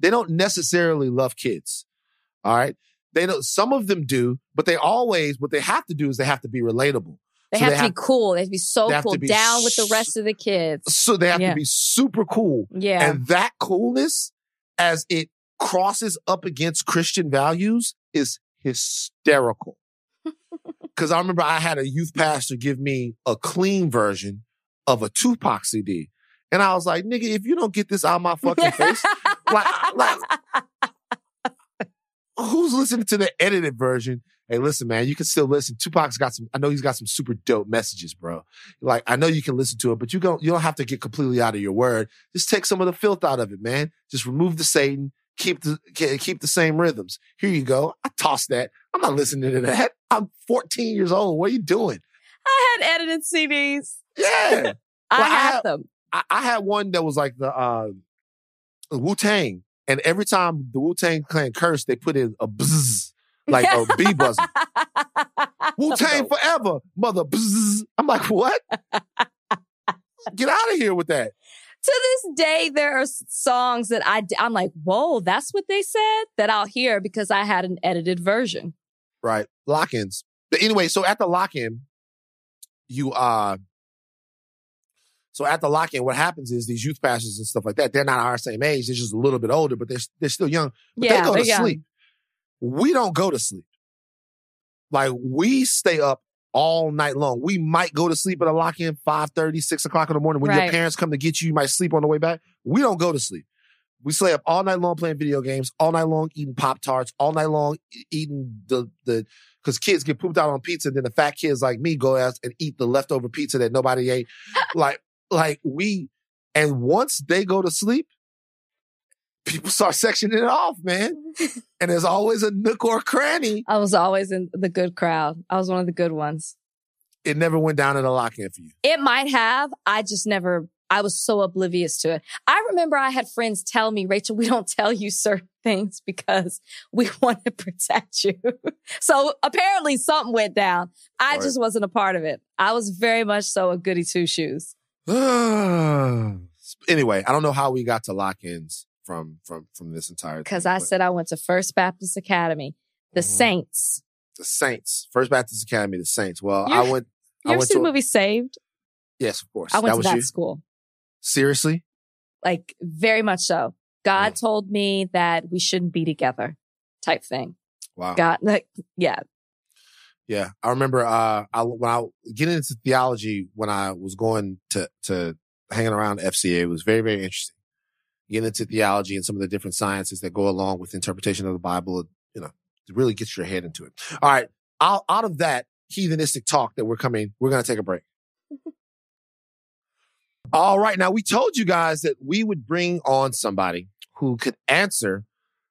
They don't necessarily love kids. All right. They don't, some of them do, but they always, what they have to do is they have to be relatable. They So have they to have- be cool. They have to be so to cool. be Down with the rest of the kids. So they have Yeah. to be super cool. Yeah. And that coolness, as it crosses up against Christian values, is hysterical. Because I remember I had a youth pastor give me a clean version of a Tupac CD. And I was like, nigga, if you don't get this out of my fucking face, like, like, who's listening to the edited version? Hey, listen, man, you can still listen. Tupac's got some, I know he's got some super dope messages, bro. Like, I know you can listen to it, but you don't, you don't have to get completely out of your word. Just take some of the filth out of it, man. Just remove the Satan, keep the, keep the same rhythms. Here you go. I tossed that. I'm not listening to that. I'm 14 years old. What are you doing? I had edited CDs. Yeah. I Well, I had have- them. I, I had one that was like the, uh, Wu Tang. And every time the Wu Tang clan cursed, they put in a bzzz, like a bee buzzer. Wu Tang forever, mother. Bzzz. I'm like, what? Get out of here with that. to this day, there are songs that I I'm like, whoa, that's what they said that I'll hear because I had an edited version. Right. Lock-ins. But anyway, so at the lock-in, you uh so at the lock-in, what happens is these youth pastors and stuff like that, they're not our same age, they're just a little bit older, but they're they're still young. But yeah, they go to young. sleep. We don't go to sleep. Like we stay up all night long. We might go to sleep at a lock-in 5 6 o'clock in the morning. When your parents come to get you, you might sleep on the way back. We don't go to sleep. We stay up all night long playing video games, all night long eating Pop Tarts, all night long eating the the because kids get pooped out on pizza, and then the fat kids like me go out and eat the leftover pizza that nobody ate. like like we and once they go to sleep, people start sectioning it off, man. And there's always a nook or cranny. I was always in the good crowd. I was one of the good ones. It never went down in a lock-in for you. It might have. I just never. I was so oblivious to it. I remember I had friends tell me, Rachel, we don't tell you certain things because we want to protect you. so apparently something went down. I Right. just wasn't a part of it. I was very much so a goody two shoes. anyway, I don't know how we got to lock-ins from from from this entire Because I but said I went to First Baptist Academy, the Mhm. Saints. the Saints, First Baptist Academy, the Saints. Well, You- I went. You I ever went see to the movie Saved? Yes, of course. I went that to that you. school. Seriously? Like very much so. God Mm. told me that we shouldn't be together type thing. Wow. God, like, yeah. Yeah, I remember uh, I when I getting into theology when I was going to to hanging around FCA it was very very interesting. Getting into theology and some of the different sciences that go along with interpretation of the Bible, you know, it really gets your head into it. All right, out out of that heathenistic talk that we're coming, we're gonna take a break. All right, now we told you guys that we would bring on somebody who could answer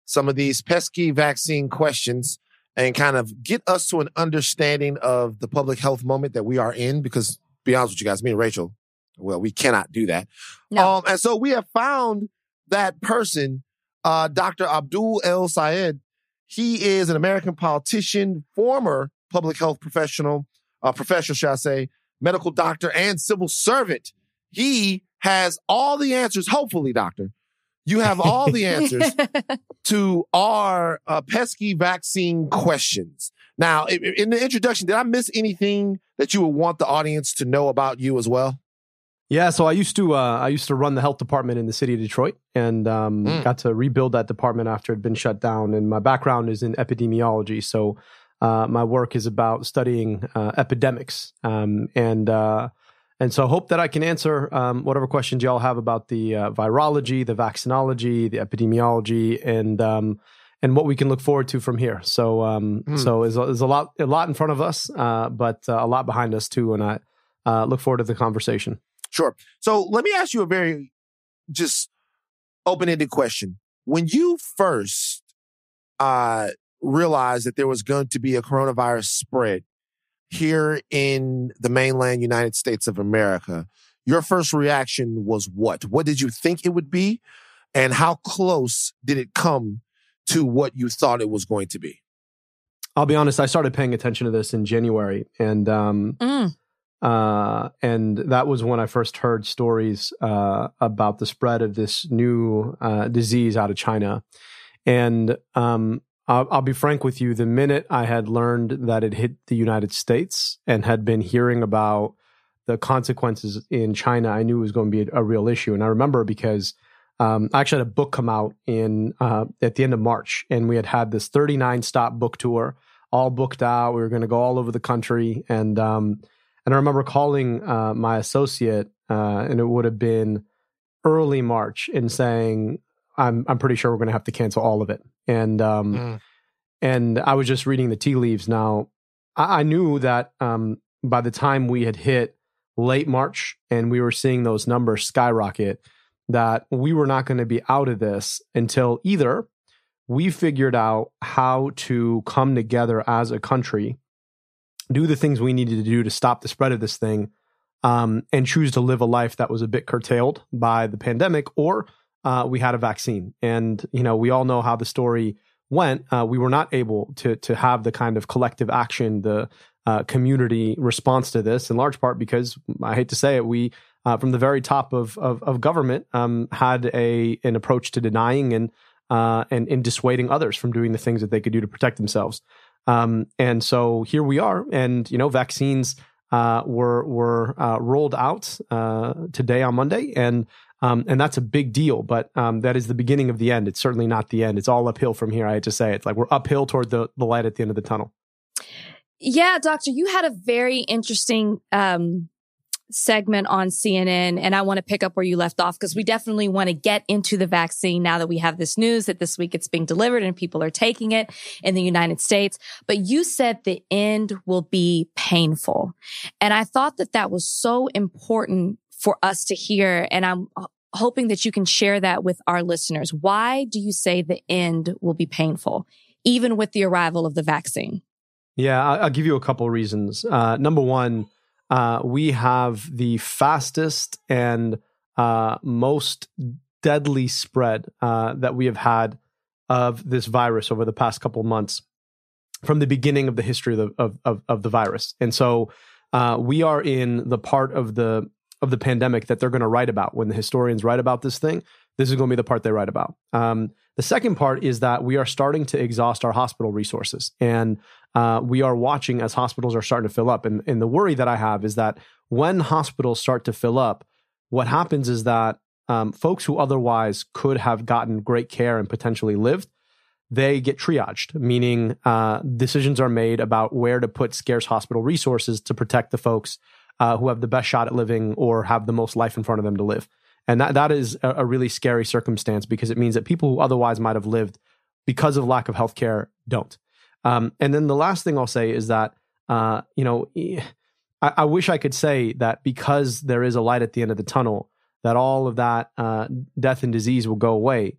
some of these pesky vaccine questions and kind of get us to an understanding of the public health moment that we are in. Because, to be honest with you guys, me and Rachel, well, we cannot do that. No. Um, and so we have found that person, uh, Dr. Abdul El Sayed. He is an American politician, former public health professional, uh, professional, shall I say, medical doctor, and civil servant. He has all the answers. Hopefully, doctor, you have all the answers to our uh, pesky vaccine questions. Now, i- i- in the introduction, did I miss anything that you would want the audience to know about you as well? Yeah, so I used to uh, I used to run the health department in the city of Detroit, and um, Mm. got to rebuild that department after it had been shut down. And my background is in epidemiology, so uh, my work is about studying uh, epidemics, um, and uh, and so I hope that I can answer um, whatever questions y'all have about the uh, virology, the vaccinology, the epidemiology, and um, and what we can look forward to from here. So um, Mm. so there's a, there's a lot a lot in front of us, uh, but uh, a lot behind us too, and I uh, look forward to the conversation. Sure. So let me ask you a very just open ended question. When you first uh, realized that there was going to be a coronavirus spread here in the mainland United States of America, your first reaction was what? What did you think it would be? And how close did it come to what you thought it was going to be? I'll be honest. I started paying attention to this in January, and um, Mm. uh, and that was when I first heard stories uh, about the spread of this new uh, disease out of China. And um, I'll, I'll be frank with you: the minute I had learned that it hit the United States and had been hearing about the consequences in China, I knew it was going to be a, a real issue. And I remember because um, I actually had a book come out in uh, at the end of March, and we had had this 39 stop book tour, all booked out. We were going to go all over the country, and um, and I remember calling uh, my associate, uh, and it would have been early March, and saying, "I'm I'm pretty sure we're going to have to cancel all of it." And um, Mm. and I was just reading the tea leaves. Now, I, I knew that um, by the time we had hit late March and we were seeing those numbers skyrocket, that we were not going to be out of this until either we figured out how to come together as a country, do the things we needed to do to stop the spread of this thing, um, and choose to live a life that was a bit curtailed by the pandemic, or uh, we had a vaccine. And you know, we all know how the story went. Uh, we were not able to to have the kind of collective action, the uh, community response to this, in large part because I hate to say it, we uh, from the very top of of, of government um, had a an approach to denying and uh, and and dissuading others from doing the things that they could do to protect themselves. Um, and so here we are, and you know, vaccines uh, were were uh, rolled out uh, today on Monday, and um, and that's a big deal. But um, that is the beginning of the end. It's certainly not the end. It's all uphill from here. I had to say. It's like we're uphill toward the the light at the end of the tunnel. Yeah, doctor, you had a very interesting um, segment on CNN, and I want to pick up where you left off because we definitely want to get into the vaccine now that we have this news that this week it's being delivered and people are taking it in the United States. But you said the end will be painful. And I thought that that was so important for us to hear. And I'm hoping that you can share that with our listeners. Why do you say the end will be painful, even with the arrival of the vaccine? Yeah, I'll give you a couple reasons. Uh, number one, uh, we have the fastest and uh, most deadly spread uh, that we have had of this virus over the past couple months from the beginning of the history of the, of, of, of the virus. And so uh, we are in the part of the of the pandemic that they're going to write about when the historians write about this thing. This is going to be the part they write about. Um, the second part is that we are starting to exhaust our hospital resources, and uh, we are watching as hospitals are starting to fill up. And, and the worry that I have is that when hospitals start to fill up, what happens is that um, folks who otherwise could have gotten great care and potentially lived, they get triaged, meaning uh, decisions are made about where to put scarce hospital resources to protect the folks uh, who have the best shot at living or have the most life in front of them to live. And that, that is a, a really scary circumstance because it means that people who otherwise might have lived because of lack of health care don't. Um, and then the last thing I'll say is that, uh, you know, I, I, wish I could say that because there is a light at the end of the tunnel, that all of that uh, death and disease will go away.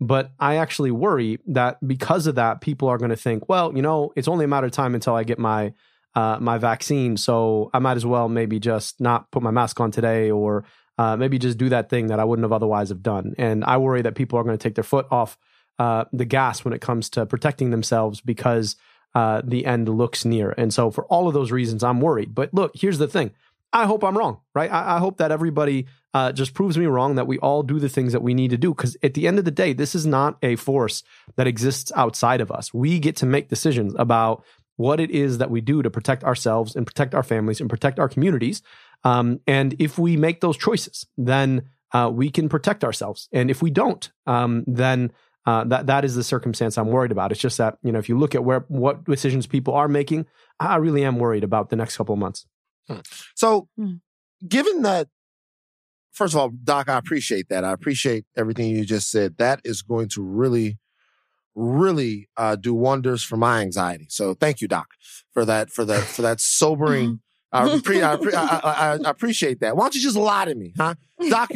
But I actually worry that because of that, people are going to think, well, you know, it's only a matter of time until I get my uh, my vaccine, so I might as well maybe just not put my mask on today, or uh, maybe just do that thing that I wouldn't have otherwise have done. And I worry that people are going to take their foot off uh, the gas when it comes to protecting themselves because uh, the end looks near. And so, for all of those reasons, I'm worried. But look, here's the thing I hope I'm wrong, right? I, I hope that everybody uh, just proves me wrong, that we all do the things that we need to do. Because at the end of the day, this is not a force that exists outside of us. We get to make decisions about what it is that we do to protect ourselves and protect our families and protect our communities. Um, and if we make those choices, then uh, we can protect ourselves. And if we don't, um, then uh, that that is the circumstance I'm worried about. It's just that you know if you look at where what decisions people are making, I really am worried about the next couple of months. Hmm. So, hmm. given that, first of all, Doc, I appreciate that. I appreciate everything you just said. That is going to really, really uh, do wonders for my anxiety. So, thank you, Doc, for that for that for that sobering mm-hmm. uh, I, uh, pre- I, pre- I, I, appreciate that. Why don't you just lie to me, huh? Doc,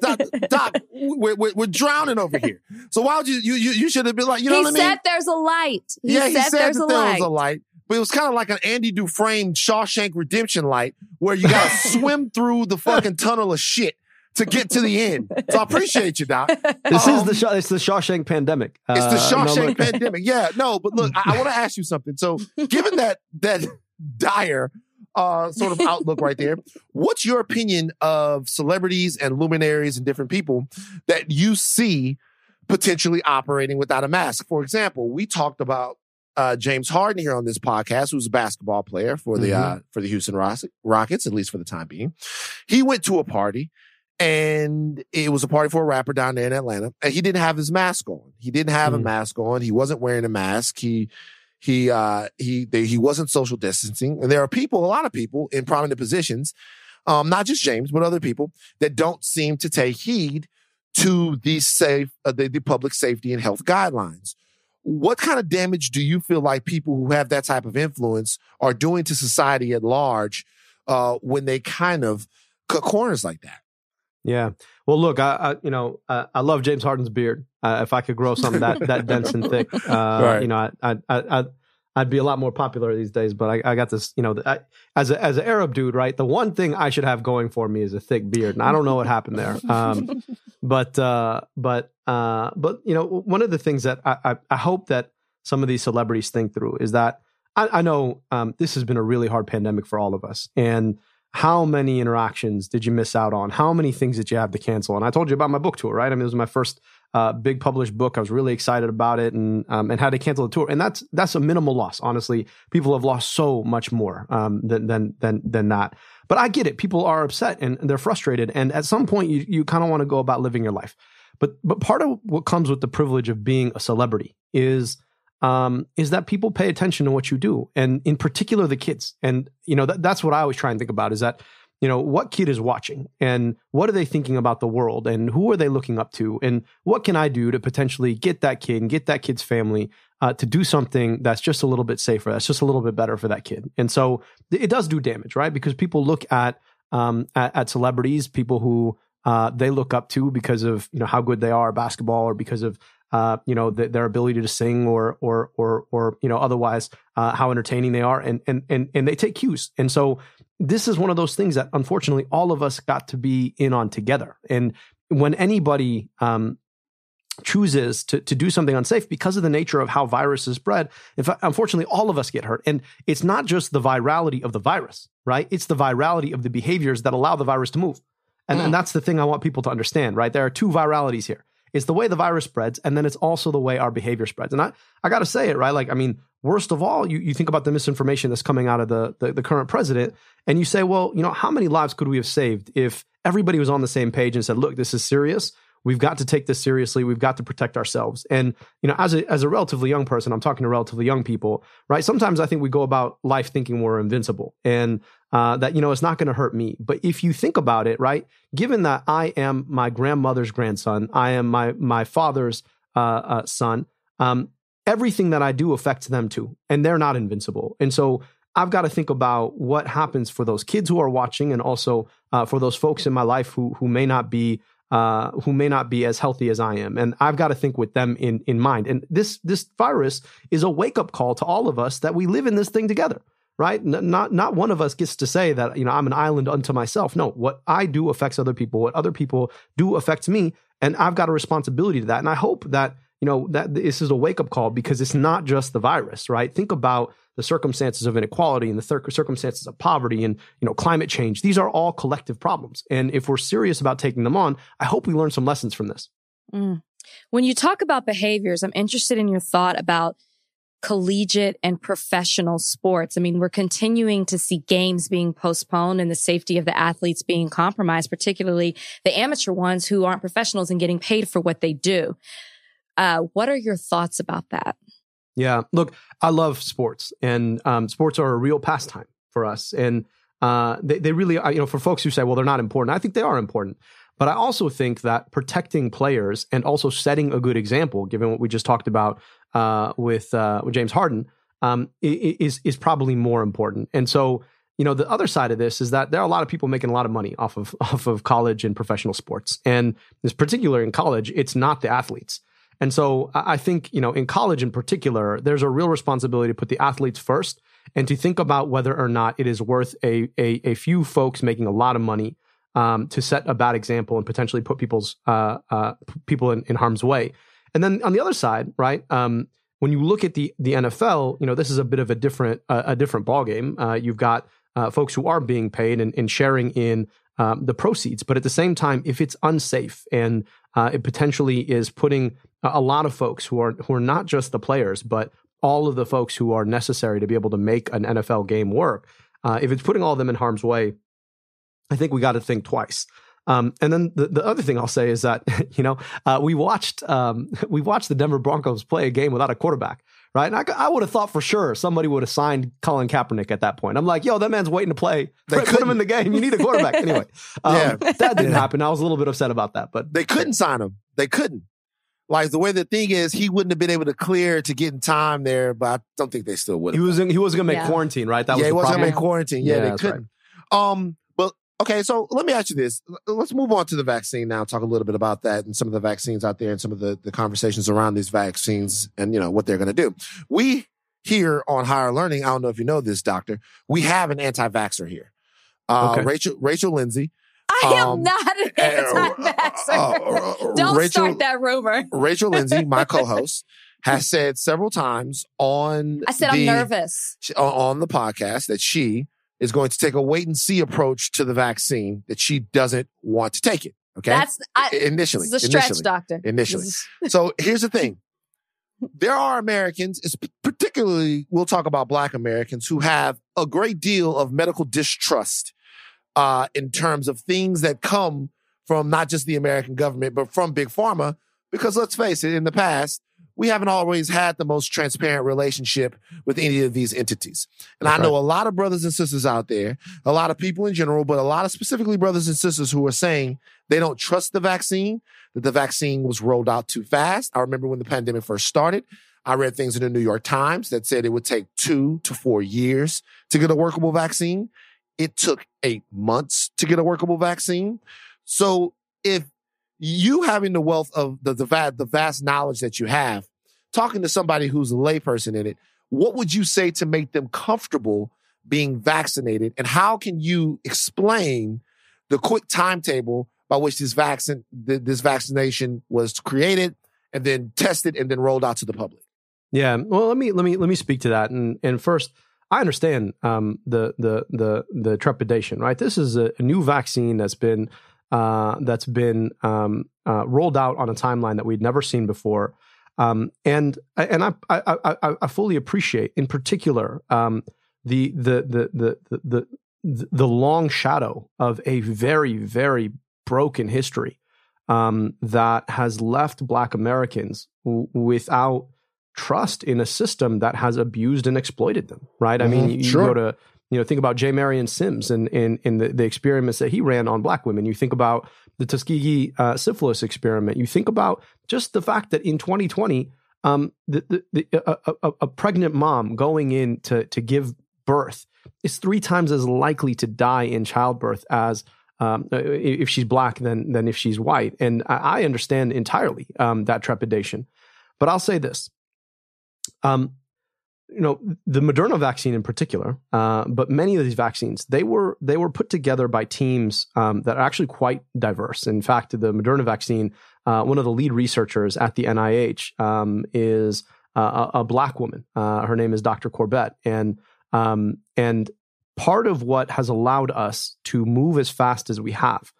Doc, Doc we're, we're, we're, drowning over here. So why would you, you, you, you should have been like, you know he what I mean? He said there's a light. He yeah, he said, there's that a there light. was a light. But it was kind of like an Andy Dufresne Shawshank Redemption light where you got to swim through the fucking tunnel of shit to get to the end. So I appreciate you, Doc. This um, is the it's the Shawshank pandemic. Uh, it's the uh, Shawshank no, pandemic. Yeah, no, but look, I, I want to ask you something. So, given that that dire uh, sort of outlook right there. What's your opinion of celebrities and luminaries and different people that you see potentially operating without a mask? For example, we talked about uh, James Harden here on this podcast, who's a basketball player for the mm-hmm. uh, for the Houston Rockets, at least for the time being. He went to a party and it was a party for a rapper down there in Atlanta, and he didn't have his mask on. He didn't have mm. a mask on. He wasn't wearing a mask. He he uh, he they, he wasn't social distancing, and there are people, a lot of people in prominent positions, um, not just James, but other people that don't seem to take heed to the safe uh, the, the public safety and health guidelines. What kind of damage do you feel like people who have that type of influence are doing to society at large uh, when they kind of cut corners like that? Yeah. Well, look, I, I you know I, I, love James Harden's beard. Uh, if I could grow something that that dense and thick, uh, right. you know, I, I I I'd be a lot more popular these days. But I, I got this, you know, I, as a as an Arab dude, right? The one thing I should have going for me is a thick beard, and I don't know what happened there. Um, but uh, but uh, but you know, one of the things that I, I, I hope that some of these celebrities think through is that I, I know um, this has been a really hard pandemic for all of us, and how many interactions did you miss out on? How many things did you have to cancel? And I told you about my book tour, right? I mean, it was my first uh, big published book. I was really excited about it, and um, and had to cancel the tour. And that's that's a minimal loss. Honestly, people have lost so much more um, than than than than that. But I get it. People are upset and they're frustrated, and at some point, you you kind of want to go about living your life. But but part of what comes with the privilege of being a celebrity is um, is that people pay attention to what you do, and in particular the kids. And you know that, that's what I always try and think about is that you know what kid is watching and what are they thinking about the world and who are they looking up to and what can I do to potentially get that kid and get that kid's family uh, to do something that's just a little bit safer, that's just a little bit better for that kid. And so it does do damage, right? Because people look at um, at, at celebrities, people who uh, they look up to because of you know how good they are at basketball or because of uh, you know, th- their ability to sing or or or or you know otherwise uh, how entertaining they are, and and and and they take cues. And so this is one of those things that unfortunately all of us got to be in on together. And when anybody um, chooses to, to do something unsafe because of the nature of how viruses spread. In fact, unfortunately, all of us get hurt. And it's not just the virality of the virus, right? It's the virality of the behaviors that allow the virus to move. And, mm. and that's the thing I want people to understand, right? There are two viralities here. It's the way the virus spreads, and then it's also the way our behavior spreads. And I, I got to say it, right? Like, I mean, worst of all, you, you think about the misinformation that's coming out of the, the, the current president, and you say, well, you know, how many lives could we have saved if everybody was on the same page and said, look, this is serious We've got to take this seriously. We've got to protect ourselves. And you know, as a as a relatively young person, I'm talking to relatively young people, right? Sometimes I think we go about life thinking we're invincible, and uh, that you know it's not going to hurt me. But if you think about it, right? Given that I am my grandmother's grandson, I am my my father's uh, uh, son. Um, everything that I do affects them too, and they're not invincible. And so I've got to think about what happens for those kids who are watching, and also uh, for those folks in my life who who may not be uh, who may not be as healthy as I am, and I've got to think with them in in mind. And this this virus is a wake up call to all of us that we live in this thing together, right? N- not not one of us gets to say that you know I'm an island unto myself. No, what I do affects other people. What other people do affects me, and I've got a responsibility to that. And I hope that you know that this is a wake up call because it's not just the virus, right? Think about the circumstances of inequality and the thir- circumstances of poverty and you know climate change these are all collective problems and if we're serious about taking them on i hope we learn some lessons from this mm. when you talk about behaviors i'm interested in your thought about collegiate and professional sports. I mean, we're continuing to see games being postponed and the safety of the athletes being compromised, particularly the amateur ones who aren't professionals and getting paid for what they do. Uh, what are your thoughts about that? Yeah. Look, I love sports, and um, sports are a real pastime for us. And uh, they, they really you know, for folks who say, well, they're not important, I think they are important. But I also think that protecting players and also setting a good example, given what we just talked about uh, with, uh, with James Harden, um, is, is probably more important. And so, you know, the other side of this is that there are a lot of people making a lot of money off of off of college and professional sports. And this particular in college, it's not the athletes. And so I think, you know, in college in particular, there's a real responsibility to put the athletes first and to think about whether or not it is worth a, a, a few folks making a lot of money um, to set a bad example and potentially put people's uh, uh, people in, in, harm's way. And then on the other side, right, um, when you look at the the NFL, you know, this is a bit of a different uh, a different ballgame. Uh, you've got uh, folks who are being paid and, and sharing in um, the proceeds. But at the same time, if it's unsafe and uh, it potentially is putting a lot of folks who are who are not just the players, but all of the folks who are necessary to be able to make an NFL game work, uh, if it's putting all of them in harm's way, I think we got to think twice. Um, and then the, the other thing I'll say is that you know uh, we watched um, we watched the Denver Broncos play a game without a quarterback, right? And I, I would have thought for sure somebody would have signed Colin Kaepernick at that point. I'm like, yo, that man's waiting to play. They put, put him in the game. You need a quarterback anyway. Um, yeah. that didn't yeah. happen. I was a little bit upset about that, but they couldn't sign him. They couldn't. Like the way the thing is, he wouldn't have been able to clear to get in time there, but I don't think they still would. He was he wasn't gonna make yeah. quarantine, right? That yeah, was he wasn't gonna make quarantine. Yeah, yeah they couldn't. Right. Um, but okay, so let me ask you this. Let's move on to the vaccine now. Talk a little bit about that and some of the vaccines out there and some of the the conversations around these vaccines and you know what they're gonna do. We here on higher learning, I don't know if you know this, doctor. We have an anti-vaxxer here. Uh, okay. Rachel Rachel Lindsay I am um, not an anti-vaxxer. Uh, uh, Don't Rachel, start that rumor. Rachel Lindsay, my co-host, has said several times on. I said the, I'm nervous on the podcast that she is going to take a wait and see approach to the vaccine. That she doesn't want to take it. Okay, that's I, initially. This is a stretch, initially, doctor. Initially. so here's the thing: there are Americans, particularly we'll talk about Black Americans, who have a great deal of medical distrust uh, in terms of things that come from not just the American government, but from big pharma. Because let's face it, in the past, we haven't always had the most transparent relationship with any of these entities. And That's I know right. a lot of brothers and sisters out there, a lot of people in general, but a lot of specifically brothers and sisters who are saying they don't trust the vaccine, that the vaccine was rolled out too fast. I remember when the pandemic first started, I read things in the New York Times that said it would take two to four years to get a workable vaccine. It took eight months to get a workable vaccine. So if you having the wealth of the the, va- the vast knowledge that you have, talking to somebody who's a layperson in it, what would you say to make them comfortable being vaccinated? And how can you explain the quick timetable by which this vaccine this vaccination was created and then tested and then rolled out to the public? Yeah, well, let me let me let me speak to that. And and first, I understand um, the the the the trepidation. Right, this is a, a new vaccine that's been uh, that's been um, uh, rolled out on a timeline that we'd never seen before. Um, and and I, I, I I fully appreciate, in particular, um, the, the the the the the the long shadow of a very very broken history um, that has left Black Americans w- without trust in a system that has abused and exploited them. Right? I mean, Mhm, you, sure. go to you know think about J. Marion Sims and in, in, the, the experiments that he ran on Black women. You think about the Tuskegee uh, syphilis experiment. You think about just the fact that in 2020, um, the, the, the, a, a, a pregnant mom going in to, to give birth is three times as likely to die in childbirth as um, if she's black than than if she's white. And I, I understand entirely um, that trepidation. But I'll say this. Um, you know the Moderna vaccine in particular, uh, but many of these vaccines they were they were put together by teams um, that are actually quite diverse. In fact, the Moderna vaccine, uh, one of the lead researchers at the NIH um, is a, a black woman. Uh, her name is Dr. Corbett, and um, and part of what has allowed us to move as fast as we have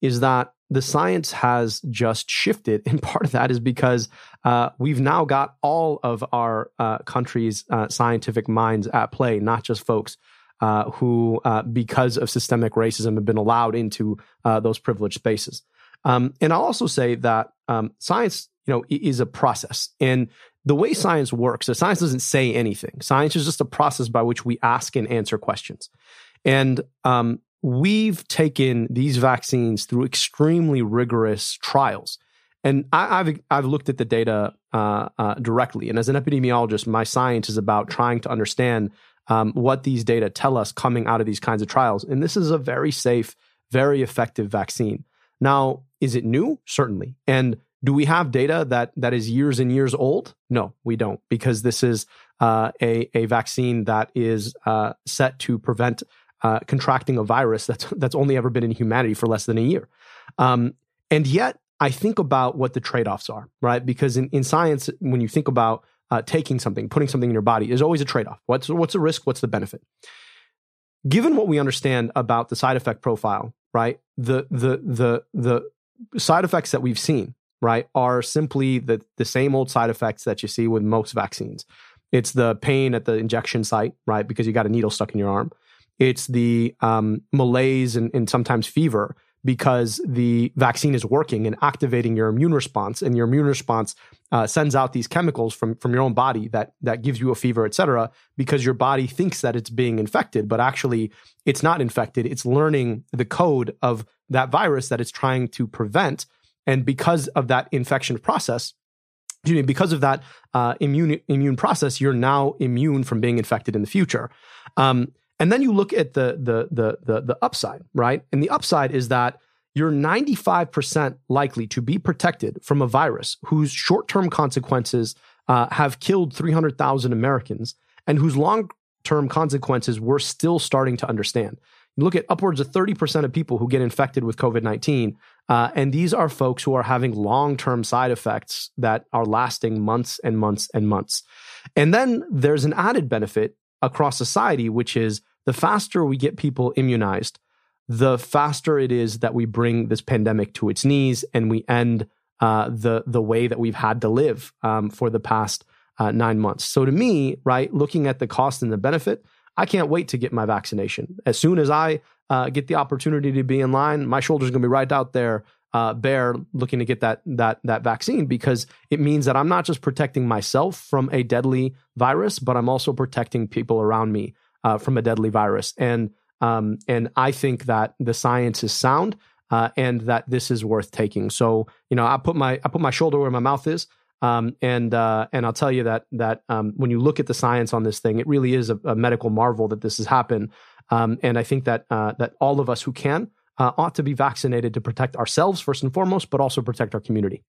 is that the science has just shifted. And part of that is because uh, we've now got all of our uh, country's uh, scientific minds at play, not just folks uh, who, uh, because of systemic racism, have been allowed into uh, those privileged spaces. Um, and I'll also say that um, science, you know, is a process, and the way science works, so science doesn't say anything. Science is just a process by which we ask and answer questions. And um, we've taken these vaccines through extremely rigorous trials. And I, have I've looked at the data uh, uh, directly. And as an epidemiologist, my science is about trying to understand um, what these data tell us coming out of these kinds of trials. And this is a very safe, very effective vaccine. Now, is it new? Certainly. And do we have data that that is years and years old? No, we don't, because this is uh, a a vaccine that is uh, set to prevent uh, contracting a virus that's that's only ever been in humanity for less than a year. Um, and yet, I think about what the trade offs are, right? Because in, in science, when you think about uh, taking something, putting something in your body, there's always a trade off. What's what's the risk? What's the benefit? Given what we understand about the side effect profile, right? The the the the side effects that we've seen, right, are simply the the same old side effects that you see with most vaccines. It's the pain at the injection site, right, because you got a needle stuck in your arm. It's the um, malaise and, and sometimes fever because the vaccine is working and activating your immune response, and your immune response uh, sends out these chemicals from from your own body that that gives you a fever, et cetera, because your body thinks that it's being infected, but actually it's not infected. It's learning the code of that virus that it's trying to prevent, and because of that infection process, excuse me, because of that uh, immune immune process, you're now immune from being infected in the future. Um, and then you look at the, the the the the upside, right? And the upside is that you're 95% likely to be protected from a virus whose short-term consequences uh, have killed 300,000 Americans and whose long-term consequences we're still starting to understand. You look at upwards of 30% of people who get infected with COVID 19, uh, and these are folks who are having long term side effects that are lasting months and months and months. And then there's an added benefit across society, which is the faster we get people immunized, the faster it is that we bring this pandemic to its knees and we end uh, the the way that we've had to live um, for the past uh, nine months. So to me, right, looking at the cost and the benefit, I can't wait to get my vaccination. As soon as I uh, get the opportunity to be in line, my shoulder's going to be right out there, uh, bare, looking to get that that that vaccine because it means that I'm not just protecting myself from a deadly virus, but I'm also protecting people around me uh, from a deadly virus. And um, and I think that the science is sound. Uh, and that this is worth taking. So, you know, I put my I put my shoulder where my mouth is, um, and uh, and I'll tell you that that um, when you look at the science on this thing, it really is a, a medical marvel that this has happened. Um, and I think that uh, that all of us who can uh, ought to be vaccinated to protect ourselves first and foremost, but also protect our community.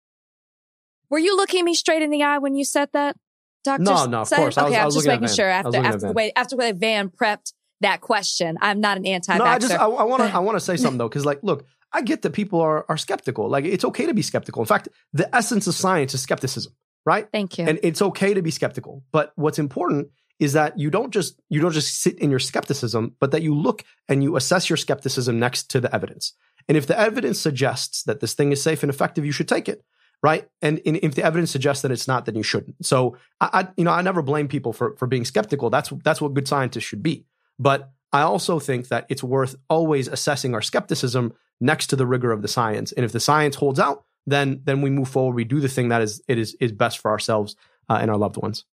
Were you looking me straight in the eye when you said that, Doctor? No, no, of course. Okay, I was, was, just making sure after after the way after the way Van prepped that question. I'm not an anti. No, I just I want to I want to say something though, because like, look, I get that people are are skeptical. Like, it's okay to be skeptical. In fact, the essence of science is skepticism, right? Thank you. And it's okay to be skeptical, but what's important is that you don't just you don't just sit in your skepticism, but that you look and you assess your skepticism next to the evidence. And if the evidence suggests that this thing is safe and effective, you should take it right? And, and, if the evidence suggests that it's not, then you shouldn't. So I, I, you know, I never blame people for for being skeptical. That's that's what good scientists should be. But I also think that it's worth always assessing our skepticism next to the rigor of the science. And if the science holds out, then then we move forward. We do the thing that is it is is best for ourselves uh, and our loved ones.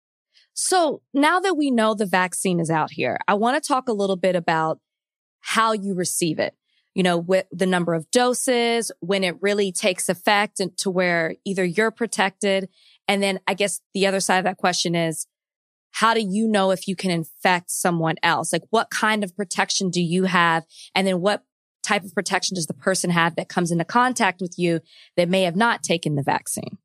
So now that we know the vaccine is out here, I want to talk a little bit about how you receive it. You know, with the number of doses, when it really takes effect and to where either you're protected. And then I guess the other side of that question is, how do you know if you can infect someone else? Like what kind of protection do you have? And then what type of protection does the person have that comes into contact with you that may have not taken the vaccine?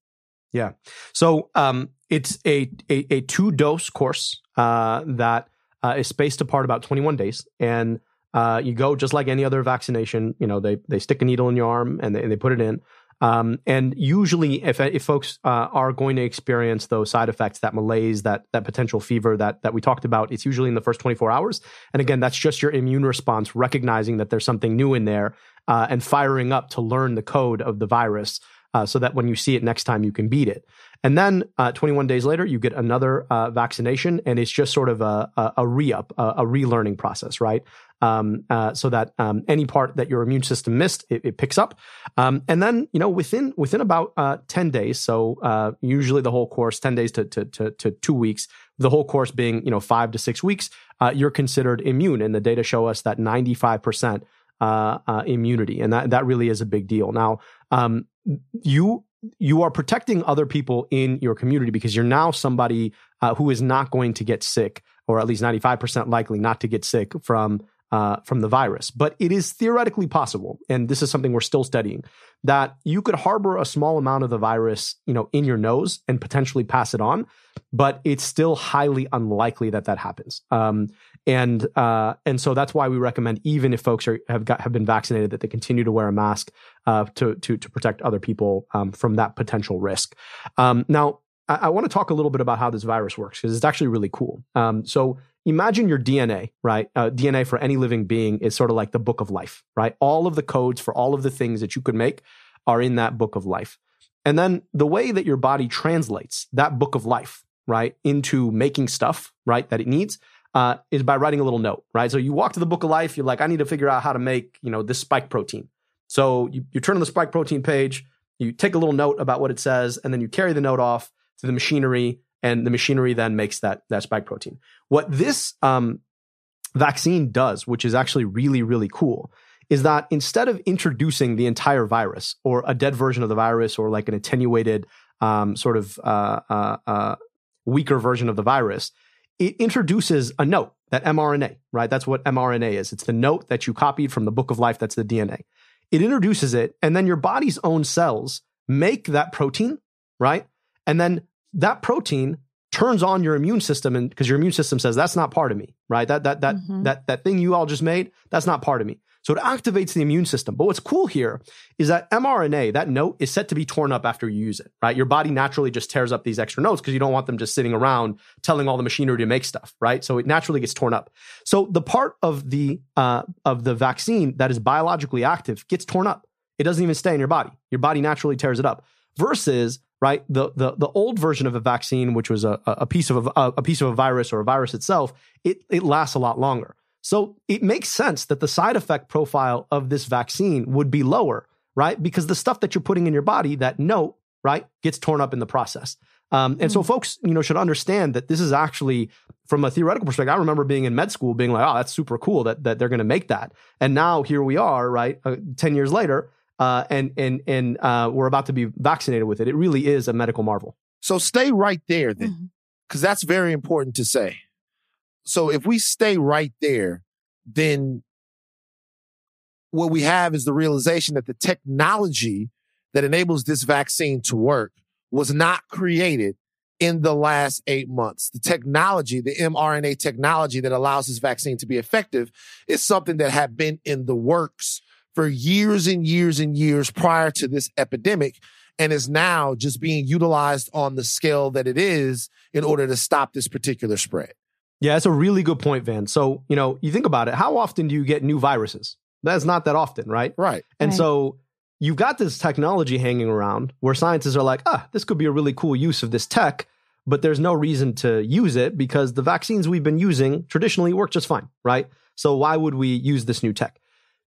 Yeah. So um, it's a, a, a two dose course uh, that uh, is spaced apart about 21 days. And uh, you go just like any other vaccination. You know, they, they stick a needle in your arm and they, and they put it in. Um, and usually, if if folks uh, are going to experience those side effects, that malaise, that that potential fever that that we talked about, it's usually in the first 24 hours. And again, that's just your immune response recognizing that there's something new in there uh, and firing up to learn the code of the virus, uh, so that when you see it next time, you can beat it. And then uh, 21 days later, you get another uh, vaccination, and it's just sort of a, a, re up, a, a relearning process, right? Um, uh, so that um, any part that your immune system missed, it, it picks up. Um, and then, you know, within within about uh, 10 days, so uh, usually the whole course, 10 days to, to, to, to, two weeks, the whole course being, you know, five to six weeks, uh, you're considered immune. And the data show us that 95% immunity. And that, that really is a big deal. Now, um, you you are protecting other people in your community because you're now somebody uh, who is not going to get sick, or at least 95% likely not to get sick from uh, from the virus. But it is theoretically possible, and this is something we're still studying, that you could harbor a small amount of the virus, you know, in your nose and potentially pass it on. But it's still highly unlikely that that happens. Um, and uh, and so that's why we recommend even if folks are have got have been vaccinated that they continue to wear a mask uh, to to to protect other people um, from that potential risk. Um, now, I, I want to talk a little bit about how this virus works because it's actually really cool. Um, so imagine your DNA, right? Uh, DNA for any living being is sort of like the book of life, right? All of the codes for all of the things that you could make are in that book of life. And then the way that your body translates that book of life, right, into making stuff, right, that it needs uh, is by writing a little note, right? So you walk to the book of life, you're like, I need to figure out how to make, you know, this spike protein. So you, you turn on the spike protein page, you take a little note about what it says, and then you carry the note off to the machinery, and the machinery then makes that, that spike protein. What this um, vaccine does, which is actually really, really cool, is that instead of introducing the entire virus or a dead version of the virus or like an attenuated um, sort of uh, uh, uh, weaker version of the virus, it introduces a note, that mRNA, right? That's what mRNA is. It's the note that you copied from the book of life. That's the DNA. It introduces it, and then your body's own cells make that protein, right? And then that protein turns on your immune system and because your immune system says that's not part of me right that that that mm-hmm. that that thing you all just made that's not part of me so it activates the immune system. But what's cool here is that mRNA, that note is set to be torn up after you use it, right? Your body naturally just tears up these extra notes because you don't want them just sitting around telling all the machinery to make stuff, right? So it naturally gets torn up. So the part of the uh, of the vaccine that is biologically active gets torn up. It doesn't even stay in your body. Your body naturally tears it up. Versus right the the the old version of a vaccine, which was a, a piece of a, a piece of a virus or a virus itself, it it lasts a lot longer. So it makes sense that the side effect profile of this vaccine would be lower, right? Because the stuff that you're putting in your body, that note, right, gets torn up in the process. Um, and mm. so folks, you know, should understand that this is actually from a theoretical perspective. I remember being in med school being like, oh, that's super cool that, that they're going to make that. And now here we are, right? Uh, 10 years later, uh, and, and, and, uh, we're about to be vaccinated with it. It really is a medical marvel. So stay right there then, because mm-hmm. that's very important to say. So if we stay right there, then what we have is the realization that the technology that enables this vaccine to work was not created in the last eight months. The technology, the mRNA technology that allows this vaccine to be effective is something that had been in the works for years and years and years prior to this epidemic and is now just being utilized on the scale that it is in order to stop this particular spread. Yeah, that's a really good point, Van. So, you know, you think about it, how often do you get new viruses? That's not that often, right? Right. And Right. so you've got this technology hanging around where scientists are like, ah, this could be a really cool use of this tech, but there's no reason to use it because the vaccines we've been using traditionally work just fine, right? So why would we use this new tech?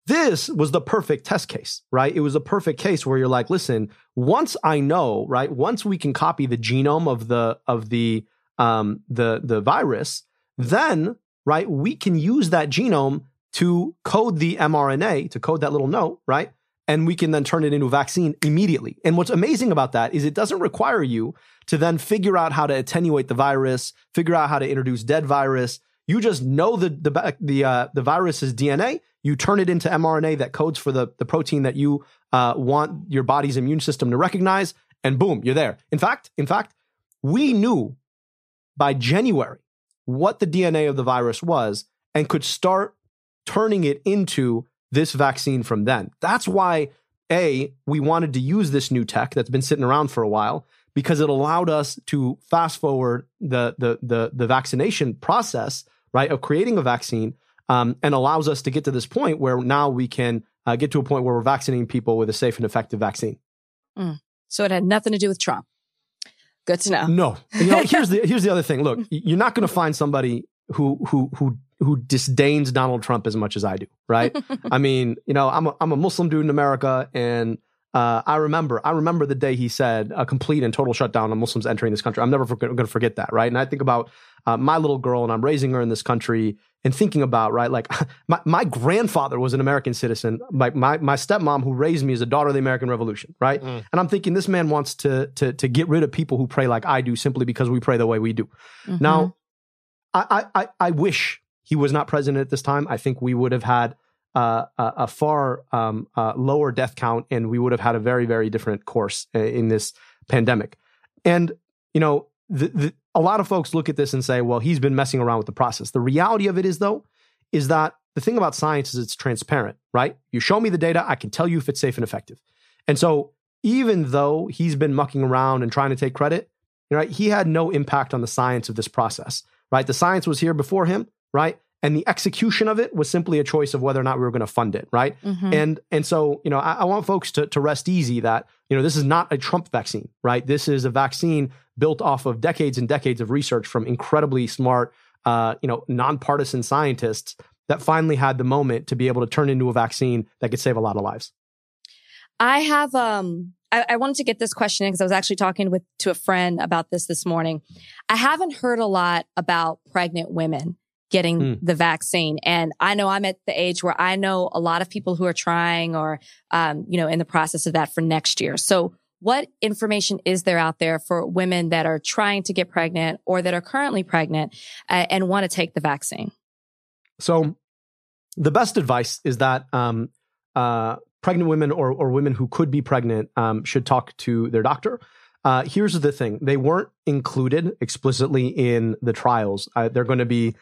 This was the perfect test case, right? It was a perfect case where you're like, listen, once I know, right? Once we can copy the genome of the of the um the the virus, then right, we can use that genome to code the mRNA, to code that little note, right? And we can then turn it into a vaccine immediately. And what's amazing about that is it doesn't require you to then figure out how to attenuate the virus, figure out how to introduce dead virus. You just know the the the uh, the virus's DNA. You turn it into mRNA that codes for the the protein that you uh, want your body's immune system to recognize, and boom, you're there. In fact, in fact, we knew by January what the DNA of the virus was and could start turning it into this vaccine from then. That's why a we wanted to use this new tech that's been sitting around for a while because it allowed us to fast forward the the the, the vaccination process, right, of creating a vaccine, um, and allows us to get to this point where now we can uh, get to a point where we're vaccinating people with a safe and effective vaccine. So it had nothing to do with Trump. Good to know. No, you know, here's the here's the other thing. Look, you're not going to find somebody who who who who disdains Donald Trump as much as I do, right? I mean, you know, I'm a, I'm a Muslim dude in America, and uh, I remember I remember the day he said a complete and total shutdown on Muslims entering this country. I'm never going to forget that, right? And I think about uh, my little girl, and I'm raising her in this country, and thinking about right, like my my grandfather was an American citizen. My my my stepmom who raised me is a daughter of the American Revolution, right? Mm. And I'm thinking this man wants to to to get rid of people who pray like I do simply because we pray the way we do. Mhm. Now, I, I, I- I wish he was not president at this time. I think we would have had uh, a, a far um, uh, lower death count, and we would have had a very, very different course uh, in this pandemic. And you know, the, the, a lot of folks look at this and say, "Well, he's been messing around with the process." The reality of it is, though, is that the thing about science is it's transparent, right? You show me the data, I can tell you if it's safe and effective. And so, even though he's been mucking around and trying to take credit, right, he had no impact on the science of this process right? The science was here before him, right? And the execution of it was simply a choice of whether or not we were going to fund it, right? Mhm. And and so you know, I, I want folks to to rest easy that you know this is not a Trump vaccine, right? This is a vaccine built off of decades and decades of research from incredibly smart, uh, you know, nonpartisan scientists that finally had the moment to be able to turn into a vaccine that could save a lot of lives. I have um I, I wanted to get this question in because I was actually talking with to a friend about this this morning. I haven't heard a lot about pregnant women getting Mm. the vaccine, and I know I'm at the age where I know a lot of people who are trying or um you know in the process of that for next year. So. What information is there out there for women that are trying to get pregnant or that are currently pregnant uh, and want to take the vaccine? So, the best advice is that um, uh, pregnant women or, or women who could be pregnant um, should talk to their doctor. Uh, here's the thing they weren't included explicitly in the trials. Uh, they're going to be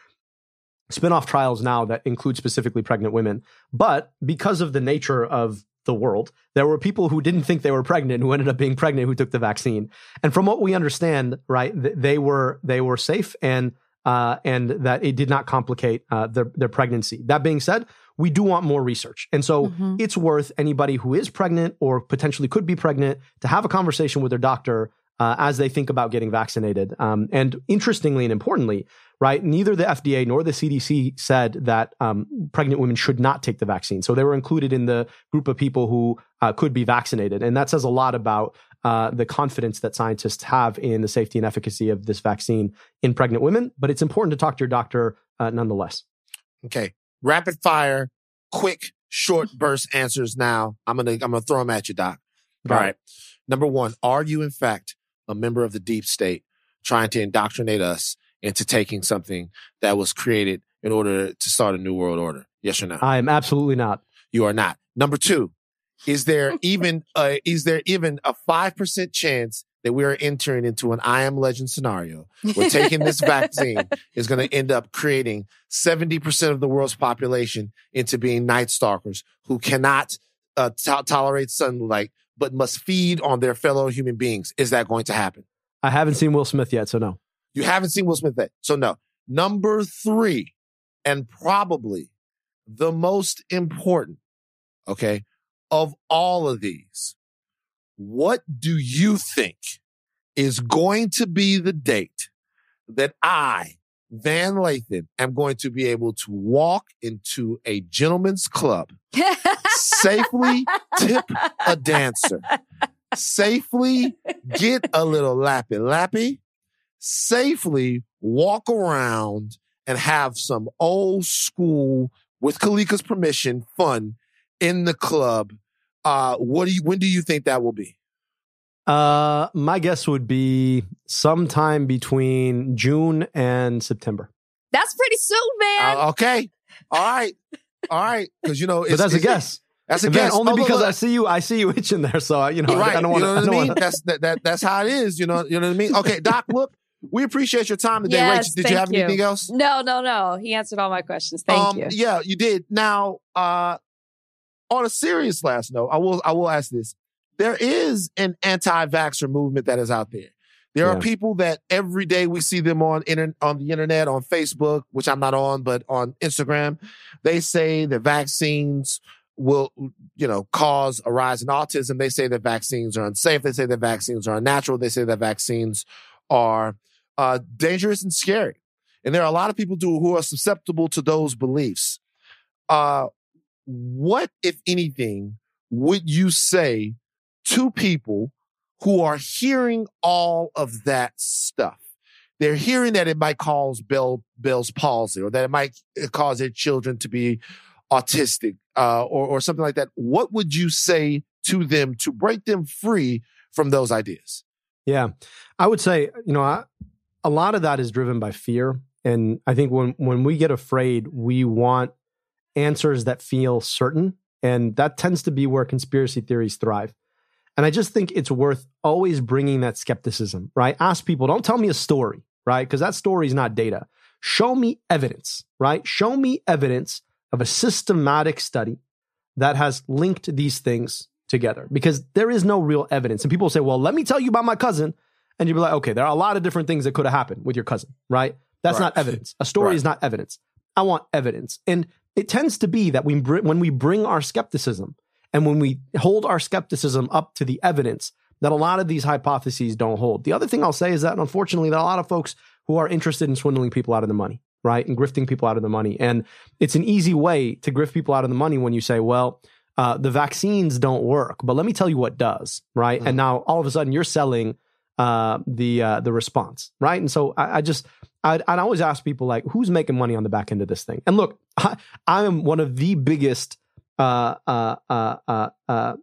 spin off trials now that include specifically pregnant women. But because of the nature of the world, there were people who didn't think they were pregnant who ended up being pregnant who took the vaccine. And from what we understand, right, th- they were they were safe and uh, and that it did not complicate uh, their their pregnancy. That being said, we do want more research, and so Mhm. it's worth anybody who is pregnant or potentially could be pregnant to have a conversation with their doctor uh, as they think about getting vaccinated. Um, and interestingly and importantly, right, neither the FDA nor the CDC said that um, pregnant women should not take the vaccine. So they were included in the group of people who uh, could be vaccinated, and that says a lot about uh, the confidence that scientists have in the safety and efficacy of this vaccine in pregnant women. But it's important to talk to your doctor uh, nonetheless. Okay. Rapid fire, quick, short burst answers now. I'm gonna I'm gonna throw them at you, Doc. All right. Number one, are you in fact a member of the deep state trying to indoctrinate us into taking something that was created in order to start a new world order? Yes or no? I am absolutely not. You are not. Number two, is there even uh, is there even a five percent chance that we are entering into an I am legend scenario where taking this vaccine is going to end up creating 70% of the world's population into being night stalkers who cannot uh, to- tolerate sunlight, but must feed on their fellow human beings. Is that going to happen? I haven't seen Will Smith yet, so no. You haven't seen Will Smith yet. So no. Number three, and probably the most important, okay, of all of these what do you think is going to be the date that I, Van Lathan, am going to be able to walk into a gentleman's club, safely tip a dancer, safely get a little lappy lappy, safely walk around and have some old school, with Kalika's permission, fun in the club uh, what do you? When do you think that will be? Uh, my guess would be sometime between June and September. That's pretty soon, man. Uh, okay, all right, all right. Because you know, but that's a guess. That's a and guess. Only oh, because look, I see you. I see you itching there. So you know, right. I don't want to. You know what I mean? Wanna... That's that, that. That's how it is. You know. You know what I mean? Okay, Doc. Look, we appreciate your time today. Yes, Rachel, did you have you. anything else? No, no, no. He answered all my questions. Thank um, you. Yeah, you did. Now, uh, on a serious last note, I will. I will ask this there is an anti-vaxxer movement that is out there. There yeah. are people that every day we see them on inter- on the internet, on Facebook, which I'm not on, but on Instagram. They say that vaccines will, you know, cause a rise in autism. They say that vaccines are unsafe. They say that vaccines are unnatural. They say that vaccines are uh, dangerous and scary. And there are a lot of people do, who are susceptible to those beliefs. Uh, what, if anything, would you say to people who are hearing all of that stuff. They're hearing that it might cause Bell, Bell's palsy or that it might uh, cause their children to be autistic uh, or, or something like that. What would you say to them to break them free from those ideas? Yeah, I would say, you know, I, a lot of that is driven by fear. And I think when, when we get afraid, we want answers that feel certain. And that tends to be where conspiracy theories thrive. And I just think it's worth always bringing that skepticism, right? Ask people, don't tell me a story, right? Because that story is not data. Show me evidence, right? Show me evidence of a systematic study that has linked these things together because there is no real evidence. And people say, well, let me tell you about my cousin. And you'd be like, okay, there are a lot of different things that could have happened with your cousin, right? That's right. not evidence. A story right. is not evidence. I want evidence. And it tends to be that we, when we bring our skepticism, and when we hold our skepticism up to the evidence, that a lot of these hypotheses don't hold. The other thing I'll say is that unfortunately, there are a lot of folks who are interested in swindling people out of the money, right? And grifting people out of the money. And it's an easy way to grift people out of the money when you say, well, uh, the vaccines don't work, but let me tell you what does, right? Mm. And now all of a sudden you're selling uh, the uh, the response, right? And so I, I just I'd, I'd, always ask people like, who's making money on the back end of this thing? And look, I, I am one of the biggest uh, uh, uh, uh, uh,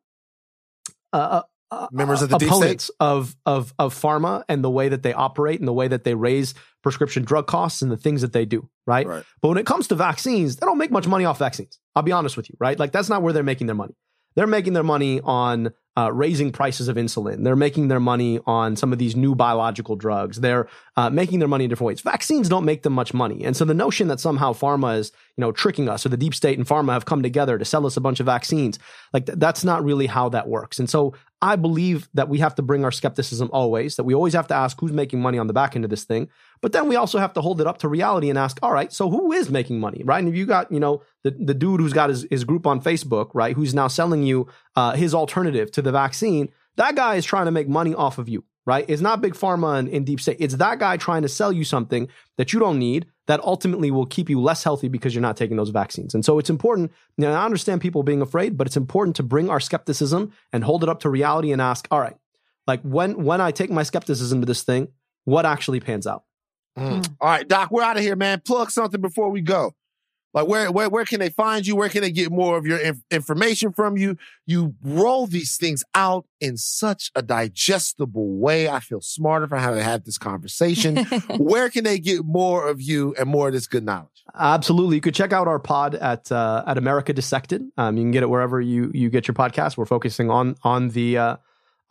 uh, uh members of the opponents of of of pharma and the way that they operate and the way that they raise prescription drug costs and the things that they do, right? right? But when it comes to vaccines, they don't make much money off vaccines. I'll be honest with you, right? Like that's not where they're making their money. They're making their money on uh, raising prices of insulin. They're making their money on some of these new biological drugs. They're uh, making their money in different ways. Vaccines don't make them much money, and so the notion that somehow pharma is, you know, tricking us, or the deep state and pharma have come together to sell us a bunch of vaccines, like th- that's not really how that works. And so I believe that we have to bring our skepticism always. That we always have to ask who's making money on the back end of this thing, but then we also have to hold it up to reality and ask, all right, so who is making money, right? And if you got, you know, the, the dude who's got his, his group on Facebook, right, who's now selling you uh, his alternative to the vaccine that guy is trying to make money off of you, right? It's not big pharma and, deep state. It's that guy trying to sell you something that you don't need that ultimately will keep you less healthy because you're not taking those vaccines. And so it's important. You know, I understand people being afraid, but it's important to bring our skepticism and hold it up to reality and ask, all right, like when when I take my skepticism to this thing, what actually pans out? Mm. All right, Doc, we're out of here, man. Plug something before we go. Like where where where can they find you? Where can they get more of your inf- information from you? You roll these things out in such a digestible way. I feel smarter for having had this conversation. where can they get more of you and more of this good knowledge? Absolutely. You could check out our pod at uh, at America Dissected. Um, you can get it wherever you you get your podcast. We're focusing on on the uh,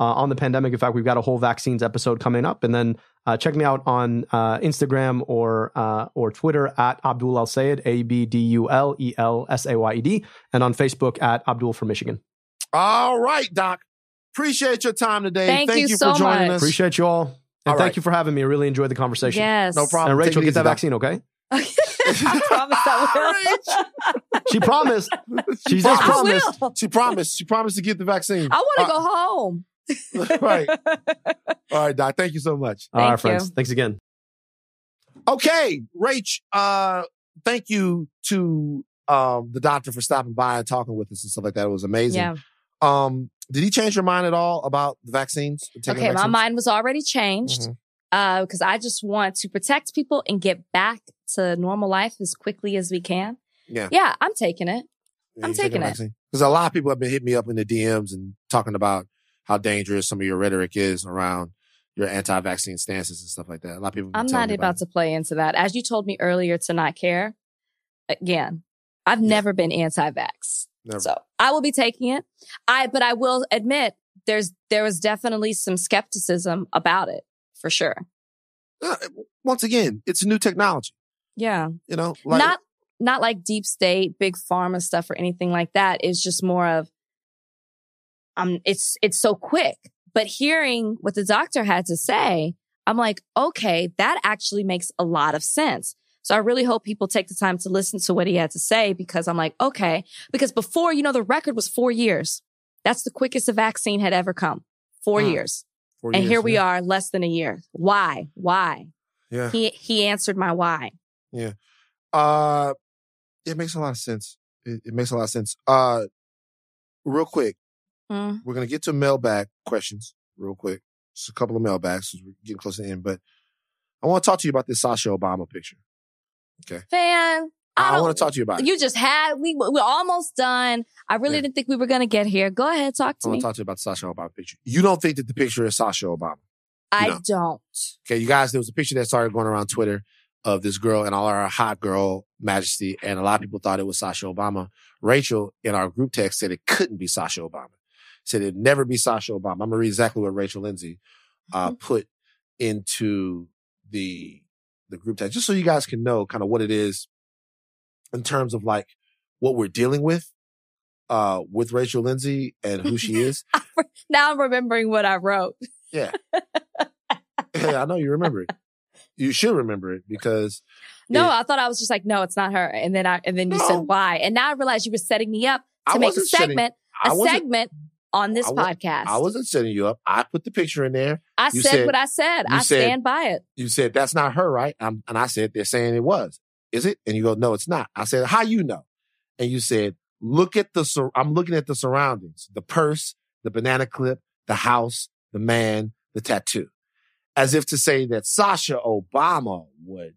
uh, on the pandemic. In fact, we've got a whole vaccines episode coming up, and then uh, check me out on uh, Instagram or uh, or Twitter at Abdul El Sayed, A B D U L E L S A Y E D, and on Facebook at Abdul from Michigan. All right, Doc. Appreciate your time today. Thank you you, so for joining much. us. Appreciate you all, and All thank right. you for having me. I really enjoyed the conversation. yes. No problem. And Rachel, Take it get that Doc. vaccine, okay? I promise I will. She promised. She just promised. I promised. will. She promised. She promised to get the vaccine. I want to Uh, go home. right. All right, Doc. Thank you so much. All right, Thank friends. you. Thanks again. Okay, Rach. Uh, thank you to um the doctor for stopping by and talking with us and stuff like that. It was amazing. Yeah. Um, did he change your mind at all about the vaccines? Okay, my vaccines? mind was already changed Mhm. uh, because I just want to protect people and get back to normal life as quickly as we can. Yeah, Yeah, I'm taking it. I'm taking it. because a lot of people have been hitting me up in the DMs and talking about how dangerous some of your rhetoric is around your anti-vaccine stances and stuff like that. A lot of people. I'm not me about to play into that. As you told me earlier to not care, again, I've Yeah. never been anti-vax. Never. So I will be taking it. I, but I will admit there's, there was definitely some skepticism about it for sure. Uh, once again, it's new technology. Yeah. You know, like, not, not like deep state, big pharma stuff or anything like that. It's just more of, um, it's, it's so quick. But hearing what the doctor had to say, I'm like, okay, that actually makes a lot of sense. So I really hope people take the time to listen to what he had to say because I'm like, okay, because before, you know, the record was four years. That's the quickest a vaccine had ever come. Four Mm. years. four And years, here we yeah. are less than a year. Why? Why? Yeah. He, he answered my why. Yeah. Uh, it makes a lot of sense. It, it makes a lot of sense. Uh, real quick, Mm. we're gonna get to mailbag questions real quick. Just a couple of mailbags. 'cause We're getting close to the end, but I want to talk to you about this Sasha Obama picture. Okay. Fan. I, don't- want to talk to you about it. You just had we we're almost done. I really Yeah. didn't think we were gonna get here. Go ahead, talk to me. I want to talk to you about the Sasha Obama picture. You don't think that the picture is Sasha Obama? I don't. Okay, you guys, there was a picture that started going around Twitter of this girl and all her hot girl majesty, and a lot of people thought it was Sasha Obama. Rachel in our group text said it couldn't be Sasha Obama. Said it'd never be Sasha Obama. I'm gonna read exactly what Rachel Lindsay uh, put into the the group text, just so you guys can know kind of what it is in terms of like what we're dealing with uh with Rachel Lindsay and who she is. Now I'm remembering what I wrote. Yeah. yeah, I know you remember it. You should remember it because No, Yeah. I thought I was just like, no, it's not her. And then I and then you No. said why. And now I realized you were setting me up to I make a setting- segment, I a segment on this I wa- podcast. I wasn't setting you up. I put the picture in there. I said, said- what I said. I said- stand by it. You said that's not her, right? Um, and I said they're saying it was. Is it? And you go, no, it's not. I said, how you know? And you said, look at the. Sur- I'm looking at the surroundings: the purse, the banana clip, the house, the man, the tattoo. As if to say that Sasha Obama would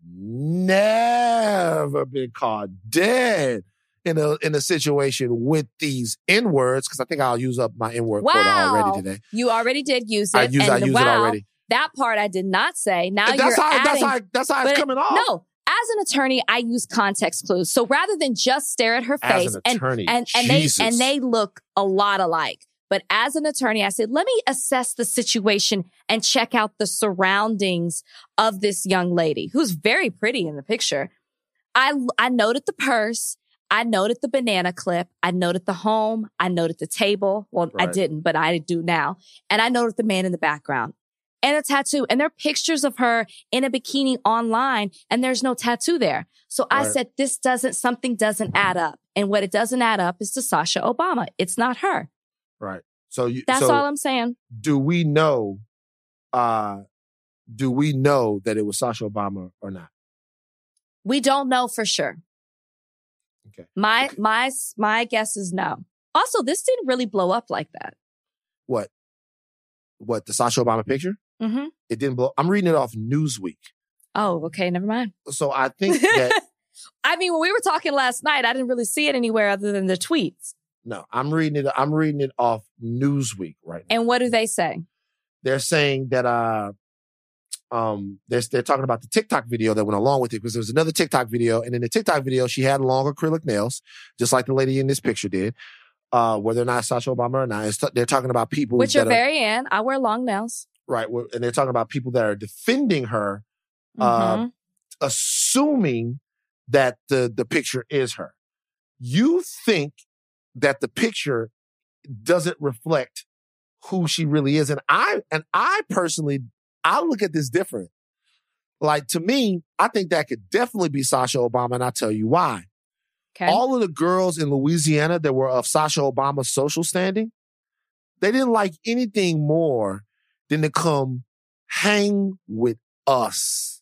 never be caught dead in a in a situation with these N words, because I think I'll use up my N word quota already today. You already did use it. I use and I use wow, it already. That part I did not say. Now And you're that's how adding that's how that's how it's coming off. No, as an attorney, I use context clues. So rather than just stare at her As face an and attorney, and and they Jesus. and they look a lot alike. But as an attorney, I said, let me assess the situation and check out the surroundings of this young lady who's very pretty in the picture. I I noted the purse. I noted the banana clip. I noted the home. I noted the table. Well, I didn't, but I do now. And I noted the man in the background and a tattoo. And there are pictures of her in a bikini online and there's no tattoo there. So I said, this doesn't, something doesn't add up. And what it doesn't add up is to Sasha Obama. It's not her. Right. So you That's so all I'm saying. do we know uh do we know that it was Sasha Obama or not? We don't know for sure. Okay. My, my, my guess is no. Also, this didn't really blow up like that. What? What the Sasha Obama picture? hmm It didn't blow. I'm reading it off Newsweek. Oh, okay. Never mind. So I think that I mean, when we were talking last night, I didn't really see it anywhere other than the tweets. No, I'm reading it. I'm reading it off Newsweek right now. And what do they say? They're saying that uh, um, they're they're talking about the TikTok video that went along with it because there was another TikTok video, and in the TikTok video, she had long acrylic nails, just like the lady in this picture did. Uh, whether or not Sasha Obama or not, t- they're talking about people Which that are very in. I wear long nails. right, and they're talking about people that are defending her, uh, Mhm. assuming that the the picture is her. You think that the picture doesn't reflect who she really is, and I and I personally I look at this different. Like to me, I think that could definitely be Sasha Obama, and I'll tell you why. okay. All of the girls in Louisiana that were of Sasha Obama's social standing, they didn't like anything more than to come hang with us.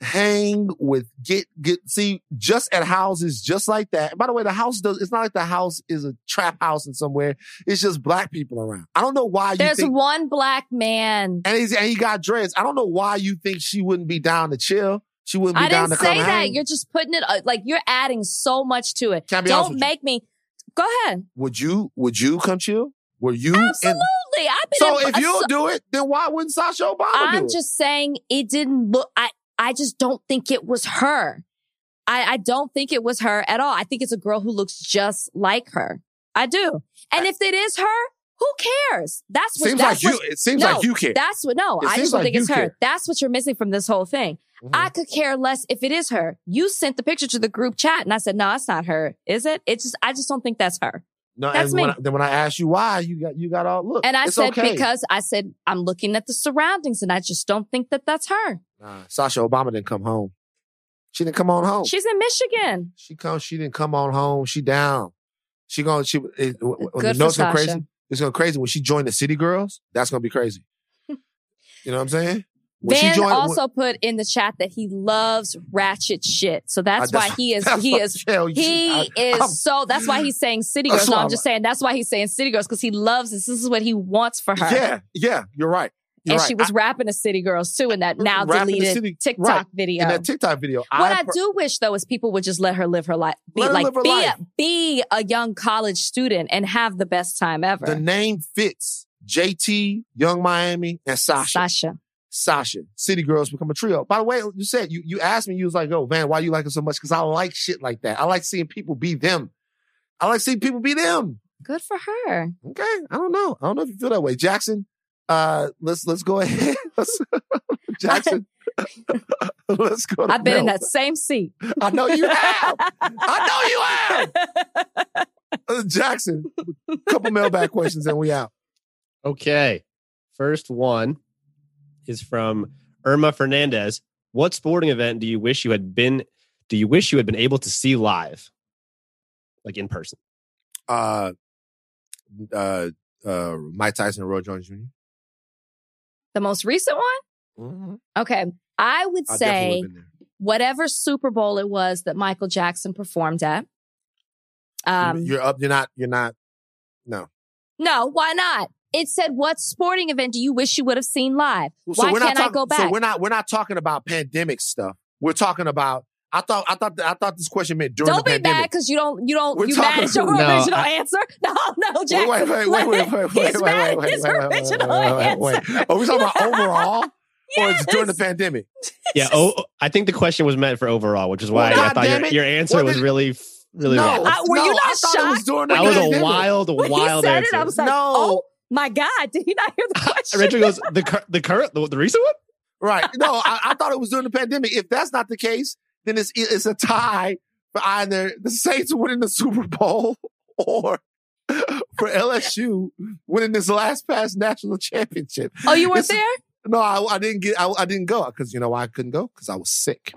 Hang with get get see just at houses just like that. By the way, the house does it's not like the house is a trap house in somewhere. It's just black people around. I don't know why you There's think one black man. and he's and he got dreads. I don't know why you think she wouldn't be down to chill. She wouldn't be I down didn't to come say that. hang. You're just putting it uh, like you're adding so much to it. I Don't with you? make me. Go ahead. Would you would you come chill? Were you in Absolutely. I've been So in- if you'll so- do it, then why wouldn't Sasha Obama do I'm just saying it didn't look. I I just don't think it was her. I I don't think it was her at all. I think it's a girl who looks just like her. I do. And if it is her, who cares? That's what. seems that's like you. It seems no, like you care. That's what. No, It I just don't like think it's her. care. That's what you're missing from this whole thing. Mhm. I could care less if it is her. You sent the picture to the group chat, and I said, "No, it's not her. Is it? It's just. I just don't think that's her." No, that's and when me. I, then when I asked you why, you got you got all look. And I it's said okay. because I said I'm looking at the surroundings, and I just don't think that that's her. Nah, Sasha Obama didn't come home. She didn't come on home. She's in Michigan. She come. She didn't come on home. She down. She going. She. It, Good for notes go crazy. It's going to crazy when she joined the City Girls. That's gonna be crazy. you know what I'm saying? When Van joined- also put in the chat that he loves ratchet shit, so that's Uh, why he is he is he I- is I'm- so. That's why he's saying city girls. No, I'm I'm- just saying that's why he's saying city girls because he loves this. This is what he wants for her. Yeah, yeah. You're right. You're and right. she was I- rapping the city girls too in that now deleted City- TikTok right. video. in that TikTok video. what I, per- do wish though is people would just let her live her life, be Let like be life. A, be a young college student and have the best time ever. the name fits. JT, Yung Miami, and Sasha. Sasha, Sasha. City Girls become a trio. By the way, you said you you asked me, you was like, "Oh, man, why you like it so much?" Because I like shit like that. I like seeing people be them. I like seeing people be them. good for her. Okay, I don't know. I don't know if you feel that way, Jackson. Uh, let's let's go ahead. Let's, Jackson. let's go. I've been in that same seat. I know you have. I know you have. Uh, Jackson. Couple mailbag questions and we out. Okay. First one is from Irma Fernandez. What sporting event do you wish you had been do you wish you had been able to see live? Like in person. Uh, uh, uh, Mike Tyson and Roy Jones Jr. The most recent one? Mm-hmm. Okay. I would I say would've been there. whatever Super Bowl it was that Michael Jackson performed at. Um, you're up. You're not. You're not. No. no, why not? It said, what sporting event do you wish you would have seen live? So why we're not can't I go back? So we're not. We're not talking about pandemic stuff. We're talking about. I thought. I thought. I thought this question meant during the pandemic. don't be pandemic. mad because you don't, you don't, We're you talking- mad at your No, original I- answer? No, no, Wait, Jackson. wait, wait, wait, wait, wait, wait, He's wait, mad wait, at his wait, wait, wait, original wait, wait, wait, answer. wait. Are we talking about overall, or it's during the pandemic? Yeah. Oh, I think the question was meant for overall, which is why Well, I thought your, your answer What was did- really, really no, wrong. I- were you not I thought it was shocked? during the That was a wild, When wild he said answer. it, I was like, No. oh my God, did he not hear the question? Rachel goes, the cur- the current the, the recent one? Right. No, I, I thought it was during the pandemic. If that's not the case, then it's it's a tie for either the Saints winning the Super Bowl or for LSU winning this last past national championship. oh, you weren't It's- there? No, I, I didn't get. I, I didn't go because you know why I couldn't go because I was sick.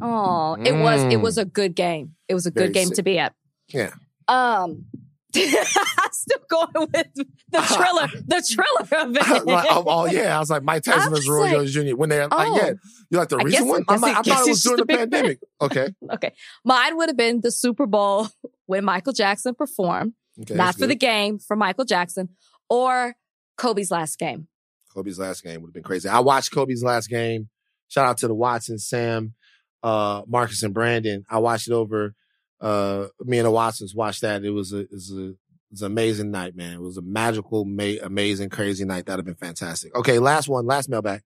Oh, it was it Mm. was a good game. It was a Very good game sick. to be at. Yeah. Um I'm still going with the Triller, the Triller event. like, oh, oh, yeah, I was like Mike Tyson versus Roy Jones Jr. When they're oh. like, yeah, you're like the I recent guess- one? I I'm like, I thought it was during the pandemic. Okay, okay. Mine would have been the Super Bowl when Michael Jackson performed, okay, not for the game for Michael Jackson, or Kobe's last game. Kobe's last game would have been crazy. I watched Kobe's last game. Shout out to the Watson Sam. uh, Marcus and Brandon. I watched it over. Uh, me and the Watsons watched that. It was a, it was a, it was an amazing night, man. It was a magical, ma- amazing, crazy night. That'd have been fantastic. Okay, last one, last mailbag.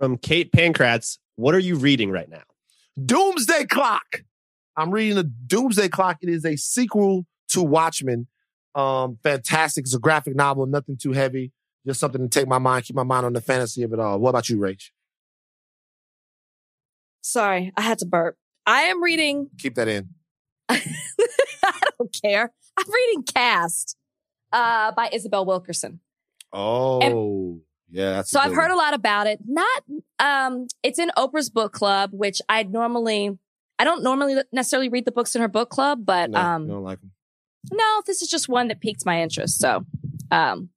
From Kate Pancratz, what are you reading right now? Doomsday Clock. I'm reading the Doomsday Clock. It is a sequel to Watchmen. Um, fantastic. It's a graphic novel, nothing too heavy. Just something to take my mind, keep my mind on the fantasy of it all. What about you, Rach? Sorry, I had to burp. I am reading. Keep that in. I don't care. I'm reading Caste uh, by Isabel Wilkerson. Oh, yeah. That's So I've heard a lot about it. Not, um, it's in Oprah's book club, which I normally, I don't normally necessarily read the books in her book club, but no, um, don't like them. no, this is just one that piqued my interest. So, um,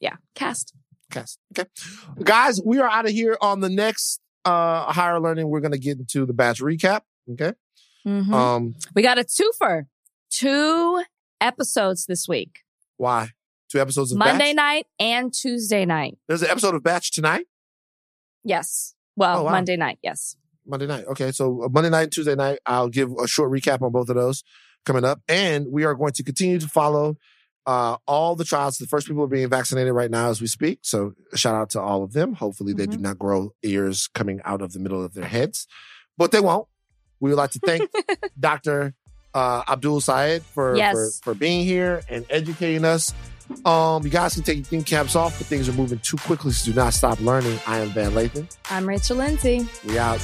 yeah, Caste. Caste. Okay. Guys, we are out of here on the next uh higher learning. We're gonna get into the batch recap. Okay. Mhm. Um, we got a twofer, two episodes this week, why? Two episodes of Monday Batch? night and Tuesday night. There's an episode of Batch tonight. Yes. Well, Oh, wow. Monday night. Yes. Monday night. Okay, so uh, Monday night and Tuesday night, I'll give a short recap on both of those coming up, and we are going to continue to follow uh, all the trials. The first people are being vaccinated right now as we speak. So shout out to all of them. Hopefully, they do not grow ears coming out of the middle of their heads, but they won't. We would like to thank Dr. Uh, Abdul Syed for, Yes. for for being here and educating us. Um, you guys can take your thinking caps off, but things are moving too quickly, so do not stop learning. I am Van Lathan. I'm Rachel Lindsay. We out.